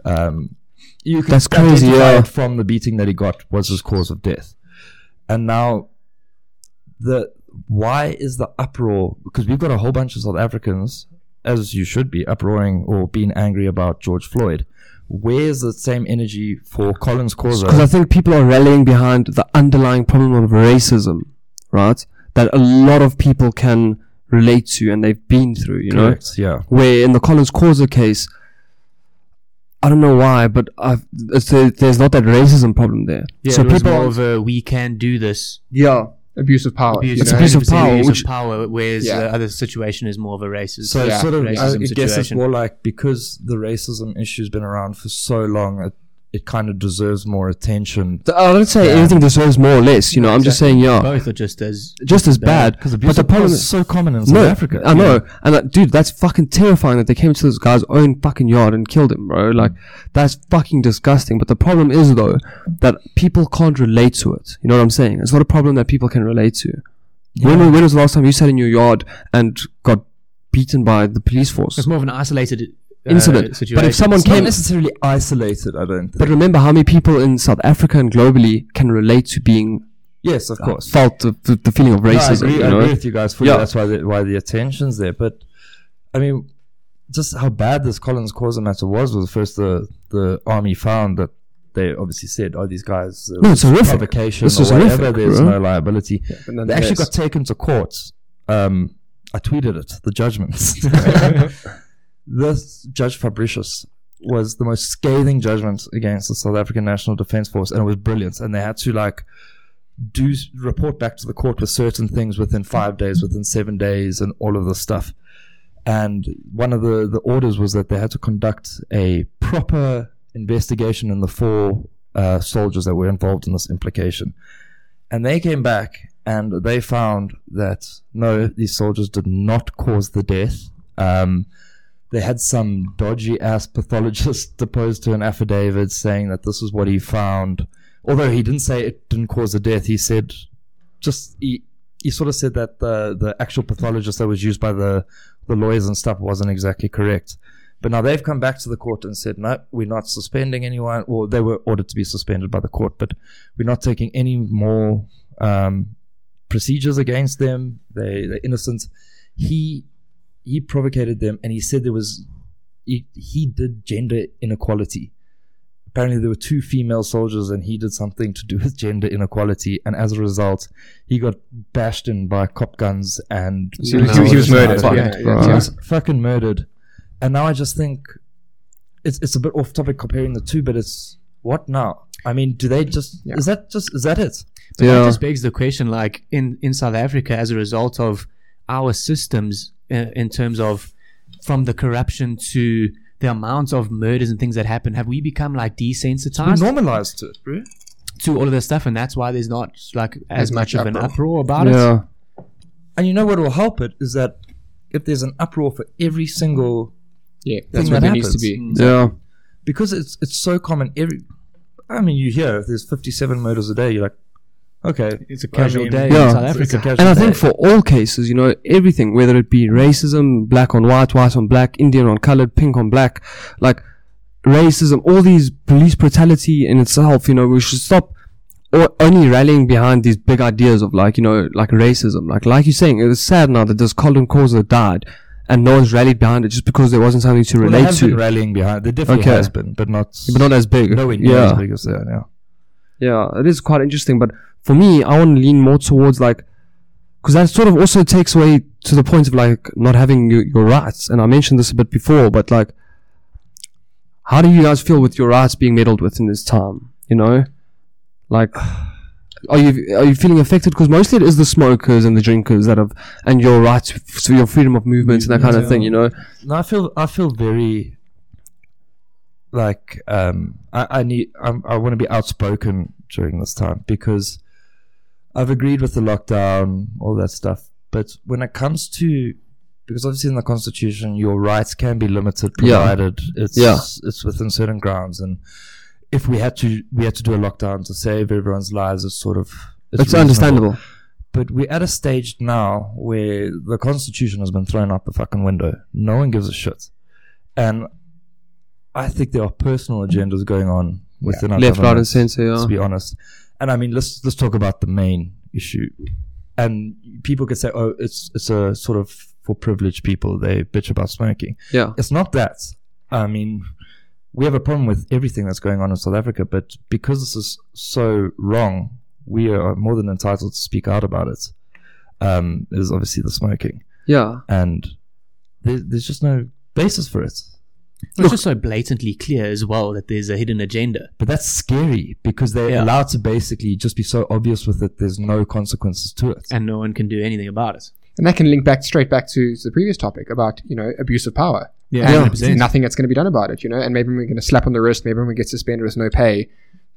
um, you could That's crazy, yeah. from the beating that he got was his cause of death. And now the why is the uproar? Because we've got a whole bunch of South Africans, as you should be, uproaring or being angry about George Floyd. Where's the same energy for Collins Because Khosa? I think people are rallying behind the underlying problem of racism, right? That a lot of people can relate to and they've been through, you know? Yeah. Where in the Collins Khosa case, I don't know why, but I've, it's, there- there's not that racism problem there. Yeah, so it was people, more of a we can do this. yeah, abuse of power. Abuse, you It's know? abuse of power, abuse which- of power, whereas Yeah. the other situation is more of a racist. So Yeah, sort of, I, racism I guess it's more like because the racism issue's been around for so long, it, it kind of deserves more attention. I don't say Yeah. anything deserves more or less, you know, I'm just saying, yeah, Both are just as just as bad. Because But the of power problem is is, so common in South no, Africa. I know, and like, dude, that's fucking terrifying that they came to this guy's own fucking yard and killed him, bro. Like, that's fucking disgusting. But the problem is though that people can't relate to it. You know what I'm saying? It's not a problem that people can relate to. When, when was the last time you sat in your yard and got beaten by the police force? it's more of an isolated Incident. situation. But if someone It's not came, necessarily isolated, I don't think. but remember how many people in South Africa and globally can relate to being yes, of course. felt the, the, the feeling of No, I racism. agree, you I agree with you guys fully. Yeah. That's why the, why the attention's there. But I mean, just how bad this Collins Khosa matter was was first the the army found that they obviously said, "Oh, these guys uh, No, it's horrific. provocation This or is whatever." horrific, There's bro. no liability. But They actually got taken to court. Um, I tweeted it. The judgments. this Judge Fabricius was the most scathing judgment against the South African National Defence Force, and it was brilliant. And they had to like do report back to the court with certain things within five days, within seven days, and all of this stuff. And one of the the orders was that they had to conduct a proper investigation in the four uh, soldiers that were involved in this implication. And they came back and they found that no, these soldiers did not cause the death. Um, they had some dodgy ass pathologist deposed to an affidavit saying that this is what he found. Although he didn't say it didn't cause the death, he said just he, he sort of said that the the actual pathologist that was used by the the lawyers and stuff wasn't exactly correct. But now they've come back to the court and said, no, we're not suspending anyone. Well, they were ordered to be suspended by the court, but we're not taking any more um, procedures against them. They, they're innocent. He he provocated them, and he said there was he, he did gender inequality. Apparently, there were two female soldiers, and he did something to do with gender inequality, and as a result, he got bashed in by cop guns, and So he was- he was murdered, yeah, yeah, bro. He was fucking murdered. And now I just think it's it's a bit off topic comparing the two, but it's what now? I mean, do they just Yeah. is that just is that it? But Yeah. that just begs the question, like in in South Africa, as a result of our systems, in terms of from the corruption to the amount of murders and things that happen, have we become like We desensitized normalized it, bro. to all of this stuff, and that's why there's not like as, As much, much of an uproar. uproar about it. And you know what will help it is that if there's an uproar for every single Yeah, that's Thing what that there needs to happens. be. Mm. Yeah. because it's it's so common. Every I mean, you hear if there's 57 murders a day, you're like, okay, It's a casual I mean, day Yeah. in South it's- it's a Africa. casual And I day. think for all cases, you know, everything, whether it be racism, black on white, white on black, Indian on colored, pink on black, like racism, all these police brutality in itself, you know, we should stop o- only rallying behind these big ideas of like, you know, like racism. Like, like you're saying, it's sad now that this Colin Khosa died and no one's rallied behind it just because there wasn't something to well, relate have been to. rallying behind. There definitely Okay. has been, but not but not as big. nowhere near yeah. as big as that. Yeah. Yeah, it is quite interesting. But for me, I want to lean more towards like, because that sort of also takes away to the point of like not having your, your rights. And I mentioned this a bit before, but like, how do you guys feel with your rights being meddled with in this time? You know, like, are you are you feeling affected? Because mostly it is the smokers and the drinkers that have, and your rights, so your freedom of movement and that kind of thing. You know, No, I feel I feel very like um, I, I need I'm, I want to be outspoken during this time because I've agreed with the lockdown, all that stuff. But when it comes to because obviously in the constitution your rights can be limited Yeah. provided it's Yeah. it's within certain grounds and if we had to we had to do a lockdown to save everyone's lives it's sort of it's, reasonable. understandable. But we're at a stage now where the Constitution has been thrown out the fucking window. No one gives a shit. And I think there are personal agendas going on within our Left, right, and centre. Yeah. To be honest, and I mean, let's let's talk about the main issue. And people could say, "Oh, it's it's a sort of for privileged people. They bitch about smoking." Yeah. It's not that. I mean, we have a problem with everything that's going on in South Africa, but because this is so wrong, we are more than entitled to speak out about it. Um, is obviously the smoking, Yeah. and there, there's just no basis for it. It's just so blatantly clear as well that there's a hidden agenda. But that's scary because they're Yeah. allowed to basically just be so obvious with it. There's no consequences to it. and no one can do anything about it. And that can link back straight back to the previous topic about, you know, abuse of power. Yeah, there's nothing that's going to be done about it, you know, and maybe we're going to slap on the wrist, maybe we get suspended with no pay,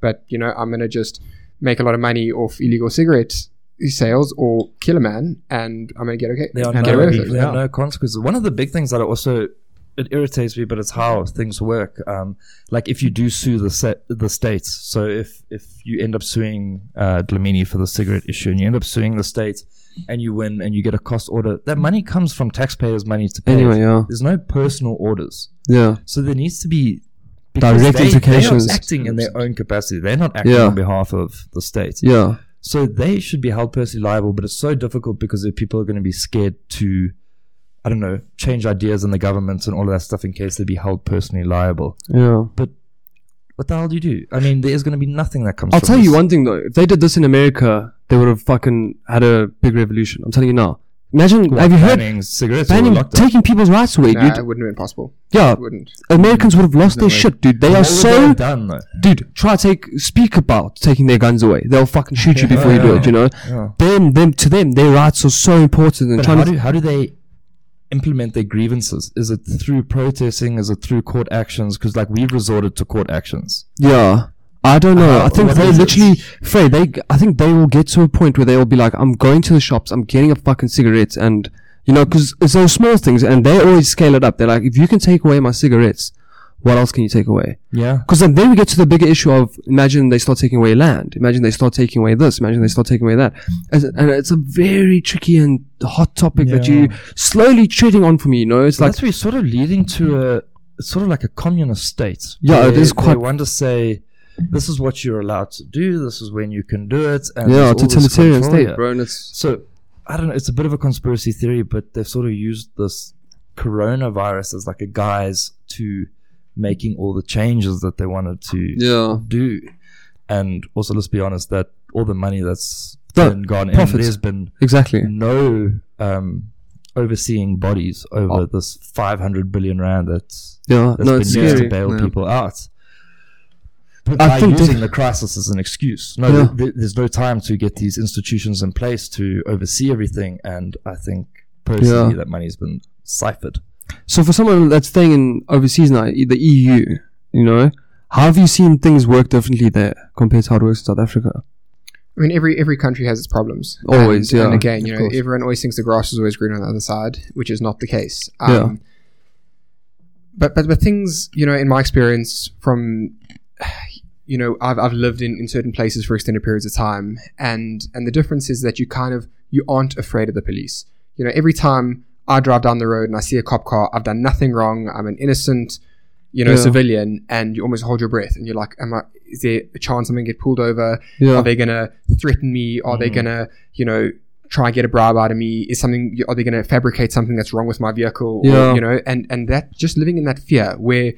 but, you know, I'm going to just make a lot of money off illegal cigarette sales or kill a man and I'm going to get okay. There are, And no, get away with it. there are yeah. no consequences. One of the big things that I also it irritates me, but it's how things work. Um, like if you do sue the set, the states, so if if you end up suing uh, Dlamini for the cigarette issue, and you end up suing the states, and you win, and you get a cost order, that money comes from taxpayers' money to pay. Anyway, yeah. There's no personal orders, Yeah. so there needs to be Direct they, implications. They are acting in their own capacity. They're not acting Yeah. on behalf of the state. Yeah. So they should be held personally liable, but it's so difficult because the people are going to be scared to, I don't know, change ideas in the government and all of that stuff in case they'd be held personally liable. Yeah. But what the hell do you do? I mean, there's going to be nothing that comes. I'll from tell you one thing though. If they did this in America, they would have fucking had a big revolution. I'm telling you now. Imagine, What, have you heard cigarettes or banning lockdown? taking people's rights away, Nah, dude? it wouldn't have been possible. Yeah, It wouldn't. Americans would have lost No their way. shit, dude. They What are would they so, done though? dude. Try to take speak about taking their guns away. They'll fucking shoot you Yeah, before you do yeah. it. You know, Yeah. them, them to them, their rights are so important. And But trying how to do how do they implement their grievances? Is it through protesting? Is it through court actions? Because like we've resorted to court actions. Yeah. I don't know. How- I think they literally, Fray, they, I think they will get to a point where they will be like, I'm going to the shops, I'm getting a fucking cigarette, and, you know, cause it's those small things, and they always scale it up. They're like, if you can take away my cigarettes, what else can you take away? Yeah. Cause then, then we get to the bigger issue of, imagine they start taking away land, imagine they start taking away this, imagine they start taking away that. And, it's a very tricky and hot topic that Yeah. you slowly treading on for me, you know? It's Like, like, that's really sort of leading to a sort of like a communist state. Yeah, it is They want to say, this is what you're allowed to do. This is when you can do it. And yeah, totalitarian state, here. bro, and it's, So I don't know. It's a bit of a conspiracy theory, but they've sort of used this coronavirus as like a guise to making all the changes that they wanted to Yeah. do. And also, let's be honest, that all the money that's The been gone in, profits. there's been Exactly. no um, overseeing bodies over Oh. this 500 billion rand that's, Yeah. that's no, been it's used scary. to bail Yeah. people out. But I by think using the crisis as an excuse, no, Yeah. th- there's no time to get these institutions in place to oversee everything. And I think personally Yeah. that money's been ciphered. So for someone that's staying in overseas now, the EU, you know, how have you seen things work differently there compared to how it works in South Africa? I mean, every every country has its problems. Always, and, yeah, And again, you know, course. everyone always thinks the grass is always green on the other side, which is not the case. Um, Yeah. But but but things, you know, in my experience, from you know, I've I've lived in, in certain places for extended periods of time, and and the difference is that you kind of you aren't afraid of the police. You know, every time I drive down the road and I see a cop car, I've done nothing wrong. I'm an innocent, you know, Yeah. civilian, and you almost hold your breath, and you're like, "Am I? Is there a chance I'm gonna get pulled over? Yeah. Are they gonna threaten me? Are they mm. gonna, you know, try and get a bribe out of me? Is something? Are they gonna fabricate something that's wrong with my vehicle? Yeah. Or, you know, and and that just living in that fear where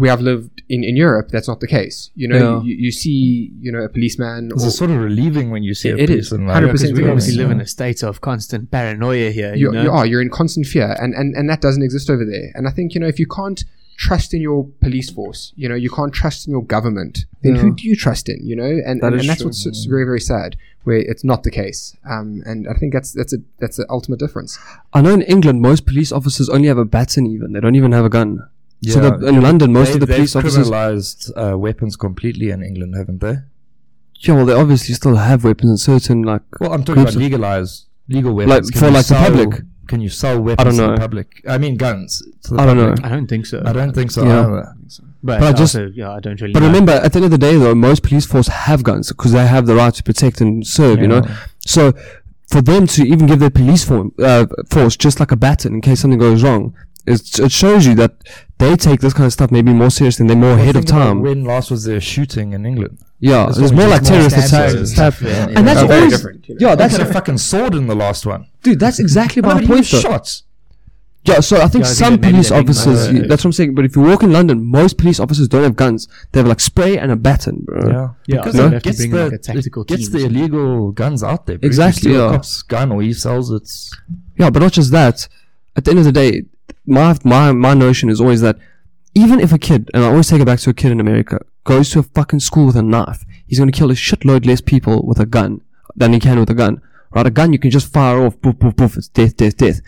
where I've lived in, in Europe, that's not the case. You know, Yeah. you, you see, you know, a policeman. It's or- a sort of relieving when you see a It is, person 100% Because we Yeah. obviously live in a state of constant paranoia here. You, you, know? you are you're in constant fear and, and and that doesn't exist over there and i think you know if you can't trust in your police force you know you can't trust in your government then Yeah. who do you trust in you know and That and, and that's true. what's it's very very sad where it's not the case um and i think that's that's a that's the ultimate difference I know in England, most police officers only have a baton even. They don't even have a gun. So the, in London, most They- of the they've police officers... criminalized uh, weapons completely in England, haven't they? Yeah, well, they obviously still have weapons in certain, like... Well, I'm talking about of- legalized legal weapons. Like, for, you like, the public? Can you sell weapons don't to the public? I mean, guns. To the I don't public. know. I don't think so. I don't think so Yeah. either. But, But I I just- also, yeah, I don't really But know. remember, at the end of the day, though, most police force have guns because they have the right to protect and serve, you know? So for them to even give their police form, uh, force just like a baton in case something goes wrong, it's, it shows you that they take this kind of stuff maybe more seriously and they're more ahead of Think about time. When last was there a shooting in England? Yeah, It's there's more like terrorist attacks and stuff. Yeah, yeah. And that's They're very always, different, you know. yeah, that's, had a fucking sword in the last one. dude, that's exactly my No, point was though. shot. Yeah, so I think Yeah, I some that maybe police they're being officers, like- that's what I'm saying. But if you walk in London, most police officers don't have guns. They have like spray and a baton, bro. Yeah, Yeah, because so it they have to gets bring, the like, a tactical it gets the illegal guns out there. bro. Exactly, You steal a yeah. cop's gun or he sells it. Yeah, but not just that. At the end of the day, my my my notion is always that even if a kid, and I always take it back to a kid in America, goes to a fucking school with a knife, he's going to kill a shitload less people with a gun than he can with a gun. Right? A gun you can just fire off, poof, poof, poof. It's death, death, death.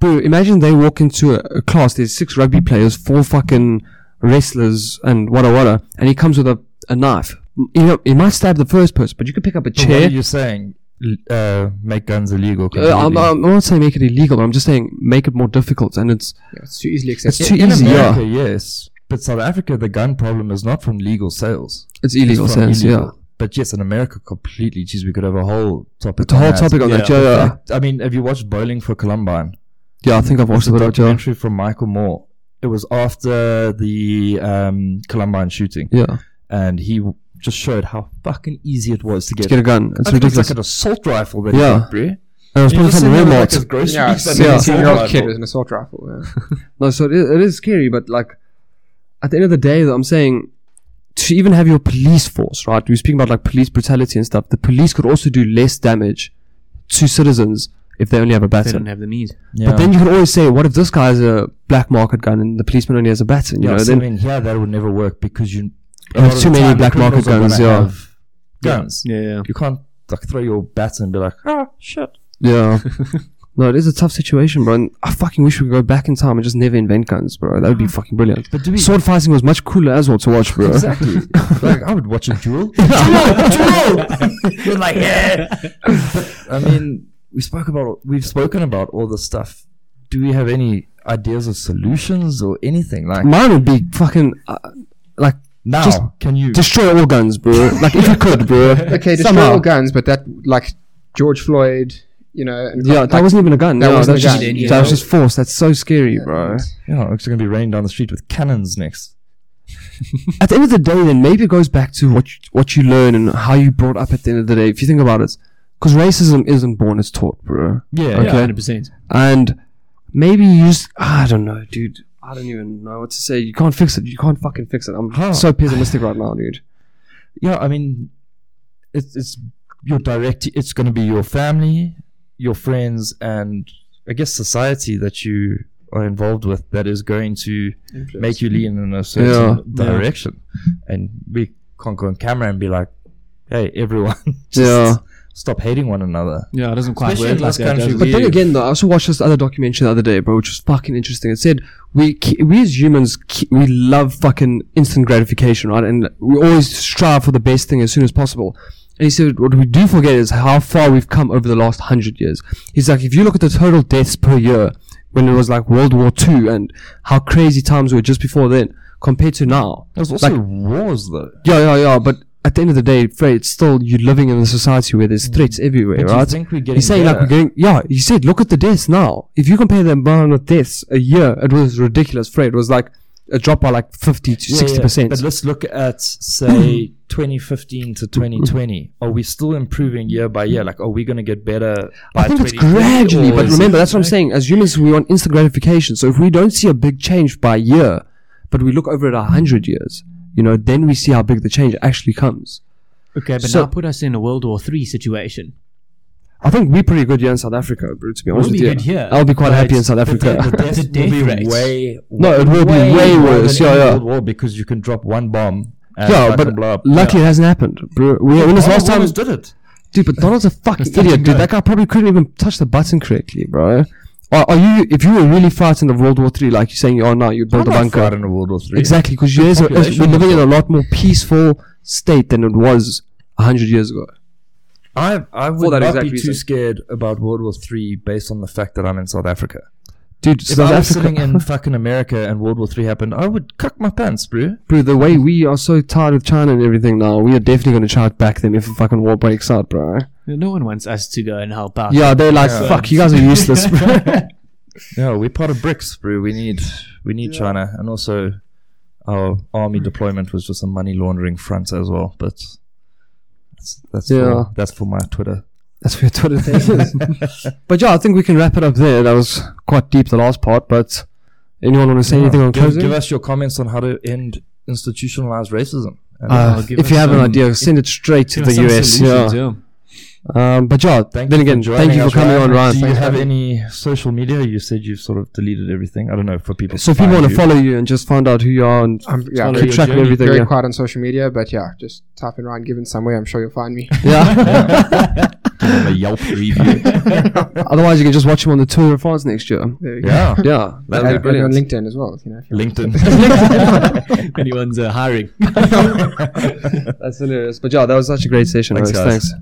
Bro, imagine they walk into a, a class. There's six rugby players, four fucking wrestlers, and wada wada, and he comes with a, a knife. You know, he might stab the first person, but you could pick up a But what chair. are you saying? L- Uh, make guns illegal. Uh, I'm, I'm not saying make it illegal, but I'm just saying make it more difficult. And it's Yeah, it's too easily accessible. it's accessible too in easy. America, Yeah, yes, but South Africa, the gun problem is not from legal sales. it's illegal It's from sense. illegal. But yes, in America, completely. Geez, we could have a whole topic. Yeah, the whole that. topic on that. Yeah. Yeah, yeah, Fact, I mean, have you watched Bowling for Columbine? yeah. I think I've watched It's a a bit of. Yeah, documentary from Michael Moore. It was after the um, Columbine shooting, yeah. and he w- just showed how fucking easy it was to get. To get a gun, it's I think ridiculous. like an assault rifle that Yeah. bro. and it was You probably just from send him, like, Walmart. his groceries yeah and seventeen-year-old kid with an assault rifle yeah. No, so it is, it is scary, but like at the end of the day, though, I'm saying to even have your police force, right? We're speaking about like police brutality and stuff. The police could also do less damage to citizens if they only have a baton. they don't have the means. Yeah. But then you can always say, what if this guy has a black market gun and the policeman only has a baton? You yeah, know, so then I mean, yeah, that would never work because you a There's lot of too the many black market guns, yeah. have Guns. Yeah, yeah. You can't like throw your bats and be like, ah, shit. Yeah. no, it is a tough situation, bro. And I fucking wish we could go back in time and just never invent guns, bro. That would be fucking brilliant. But do we Sword fighting was much cooler as well to watch, bro. exactly? like I would watch a duel. Duel, duel. You're like, yeah. I mean, we spoke about we've spoken about all this stuff. Do we have any ideas or solutions or anything like Mine would be fucking uh, like now? just can you? destroy all guns, bro. like if you could, bro. okay destroy Somehow. all guns but that like George Floyd you know and Yeah, like, that wasn't even a gun. that no, wasn't that's a just, gun, you that was just force. That's so scary, bro. yeah, it's going to be raining down the street with cannons next. At the end of the day, then maybe it goes back to what you, what you learn and how you brought up. At the end of the day, if you think about it, because racism isn't born; it's taught, bro. Yeah, Okay. Yeah, hundred percent. And maybe you just I don't know, dude. I don't even know what to say. You can't fix it. You can't fucking fix it. I'm Huh. so pessimistic right now, dude. Yeah, I mean, it's it's your direct. It's going to be your family, your friends, and I guess society that you are involved with that is going to make you lean in a certain Yeah. direction. And we can't go on camera and be like, "Hey, everyone, just Yeah. Stop hating one another." Yeah, it doesn't quite Especially work in like this that. country, does it? But then again, though, I also watched this other documentary the other day, bro, which was fucking interesting. It said we ke- we as humans ke- we love fucking instant gratification, right? And we always strive for the best thing as soon as possible. And he said what we do forget is how far we've come over the last hundred years. He's like, if you look at the total deaths per year when it was like World War Two and how crazy times were just before then compared to now. There's also Like- wars, though. Yeah, yeah, yeah. But at the end of the day, Fred, it's still you're living in a society where there's threats mm. everywhere, But you right? think we're getting He's saying like we're getting yeah. He said, look at the deaths now. If you compare the amount of deaths a year, it was ridiculous. Fred it was like a drop by like fifty to sixty yeah, percent. But let's look at say 2015 to 2020. Are we still improving year by year? Like, are we going to get better? By I think it's gradually, but remember that's what I'm saying. As humans, we want instant gratification. So if we don't see a big change by year, but we look over at a hundred years, you know, then we see how big the change actually comes. Okay, but So- now put us in a World War Three situation. I think we're pretty good here in South Africa, bro. To be honest We'll with be you, good here, I'll be quite happy in South the Africa. de- the death The will be rates. way, No, it will be way worse, than yeah, yeah. World War because you can drop one bomb. And yeah, but blow up. luckily it hasn't happened, bro. We, when was last time? Donald did it? Dude, but Donald's a fucking idiot, dude. That guy probably couldn't even touch the button correctly, bro. Are, are you? If you were really frightened of World War Three, like you're saying you are now, you'd build I'm a not bunker. frightened of World War Three. Exactly, because we're living in a lot more peaceful state than it was hundred years ago. I I would that not exact be reason. too scared about World War Three based on the fact that I'm in South Africa. Dude, If South I was Africa, sitting in fucking America and World War Three happened, I would cuck my pants, bro. bro, the way we are so tired of China and everything now, we are definitely going to try to back them if a fucking war breaks out, bro. No one wants us to go and help out. Yeah, they're like, Yeah. fuck, you guys are useless, bro. Yeah, we're part of BRICS, bro. We need we need China, and also our army deployment was just a money laundering front as well. But that's that's Yeah. for, that's for my Twitter. That's where Twitter thing is. but yeah, I think we can wrap it up there. That was quite deep, the last part. But anyone want to say anything on give, closing? give us your comments on how to end institutionalized racism. And, Uh, give if us you have an some- idea, send it straight to the us some Yeah. Um, but yeah, thank then you again, for thank you for us, coming on, Ryan. Do you Thanks, have any social media? You said you've sort of deleted everything. I don't know for people. So if people want to follow you and just find out who you are and I'm yeah, Follow very, keep track of everything, very yeah. quiet on social media, but yeah, just type in Ryan Gibbons somewhere. I'm sure you'll find me. yeah. Give them a Yelp review. Otherwise, you can just watch him on the Tour of France next year. There you go. yeah, Yeah, that'd be and on. LinkedIn as well. You know, if you want. LinkedIn. Anyone's uh, hiring. That's hilarious. But yeah, that was such a great session. Thanks, guys. Thanks.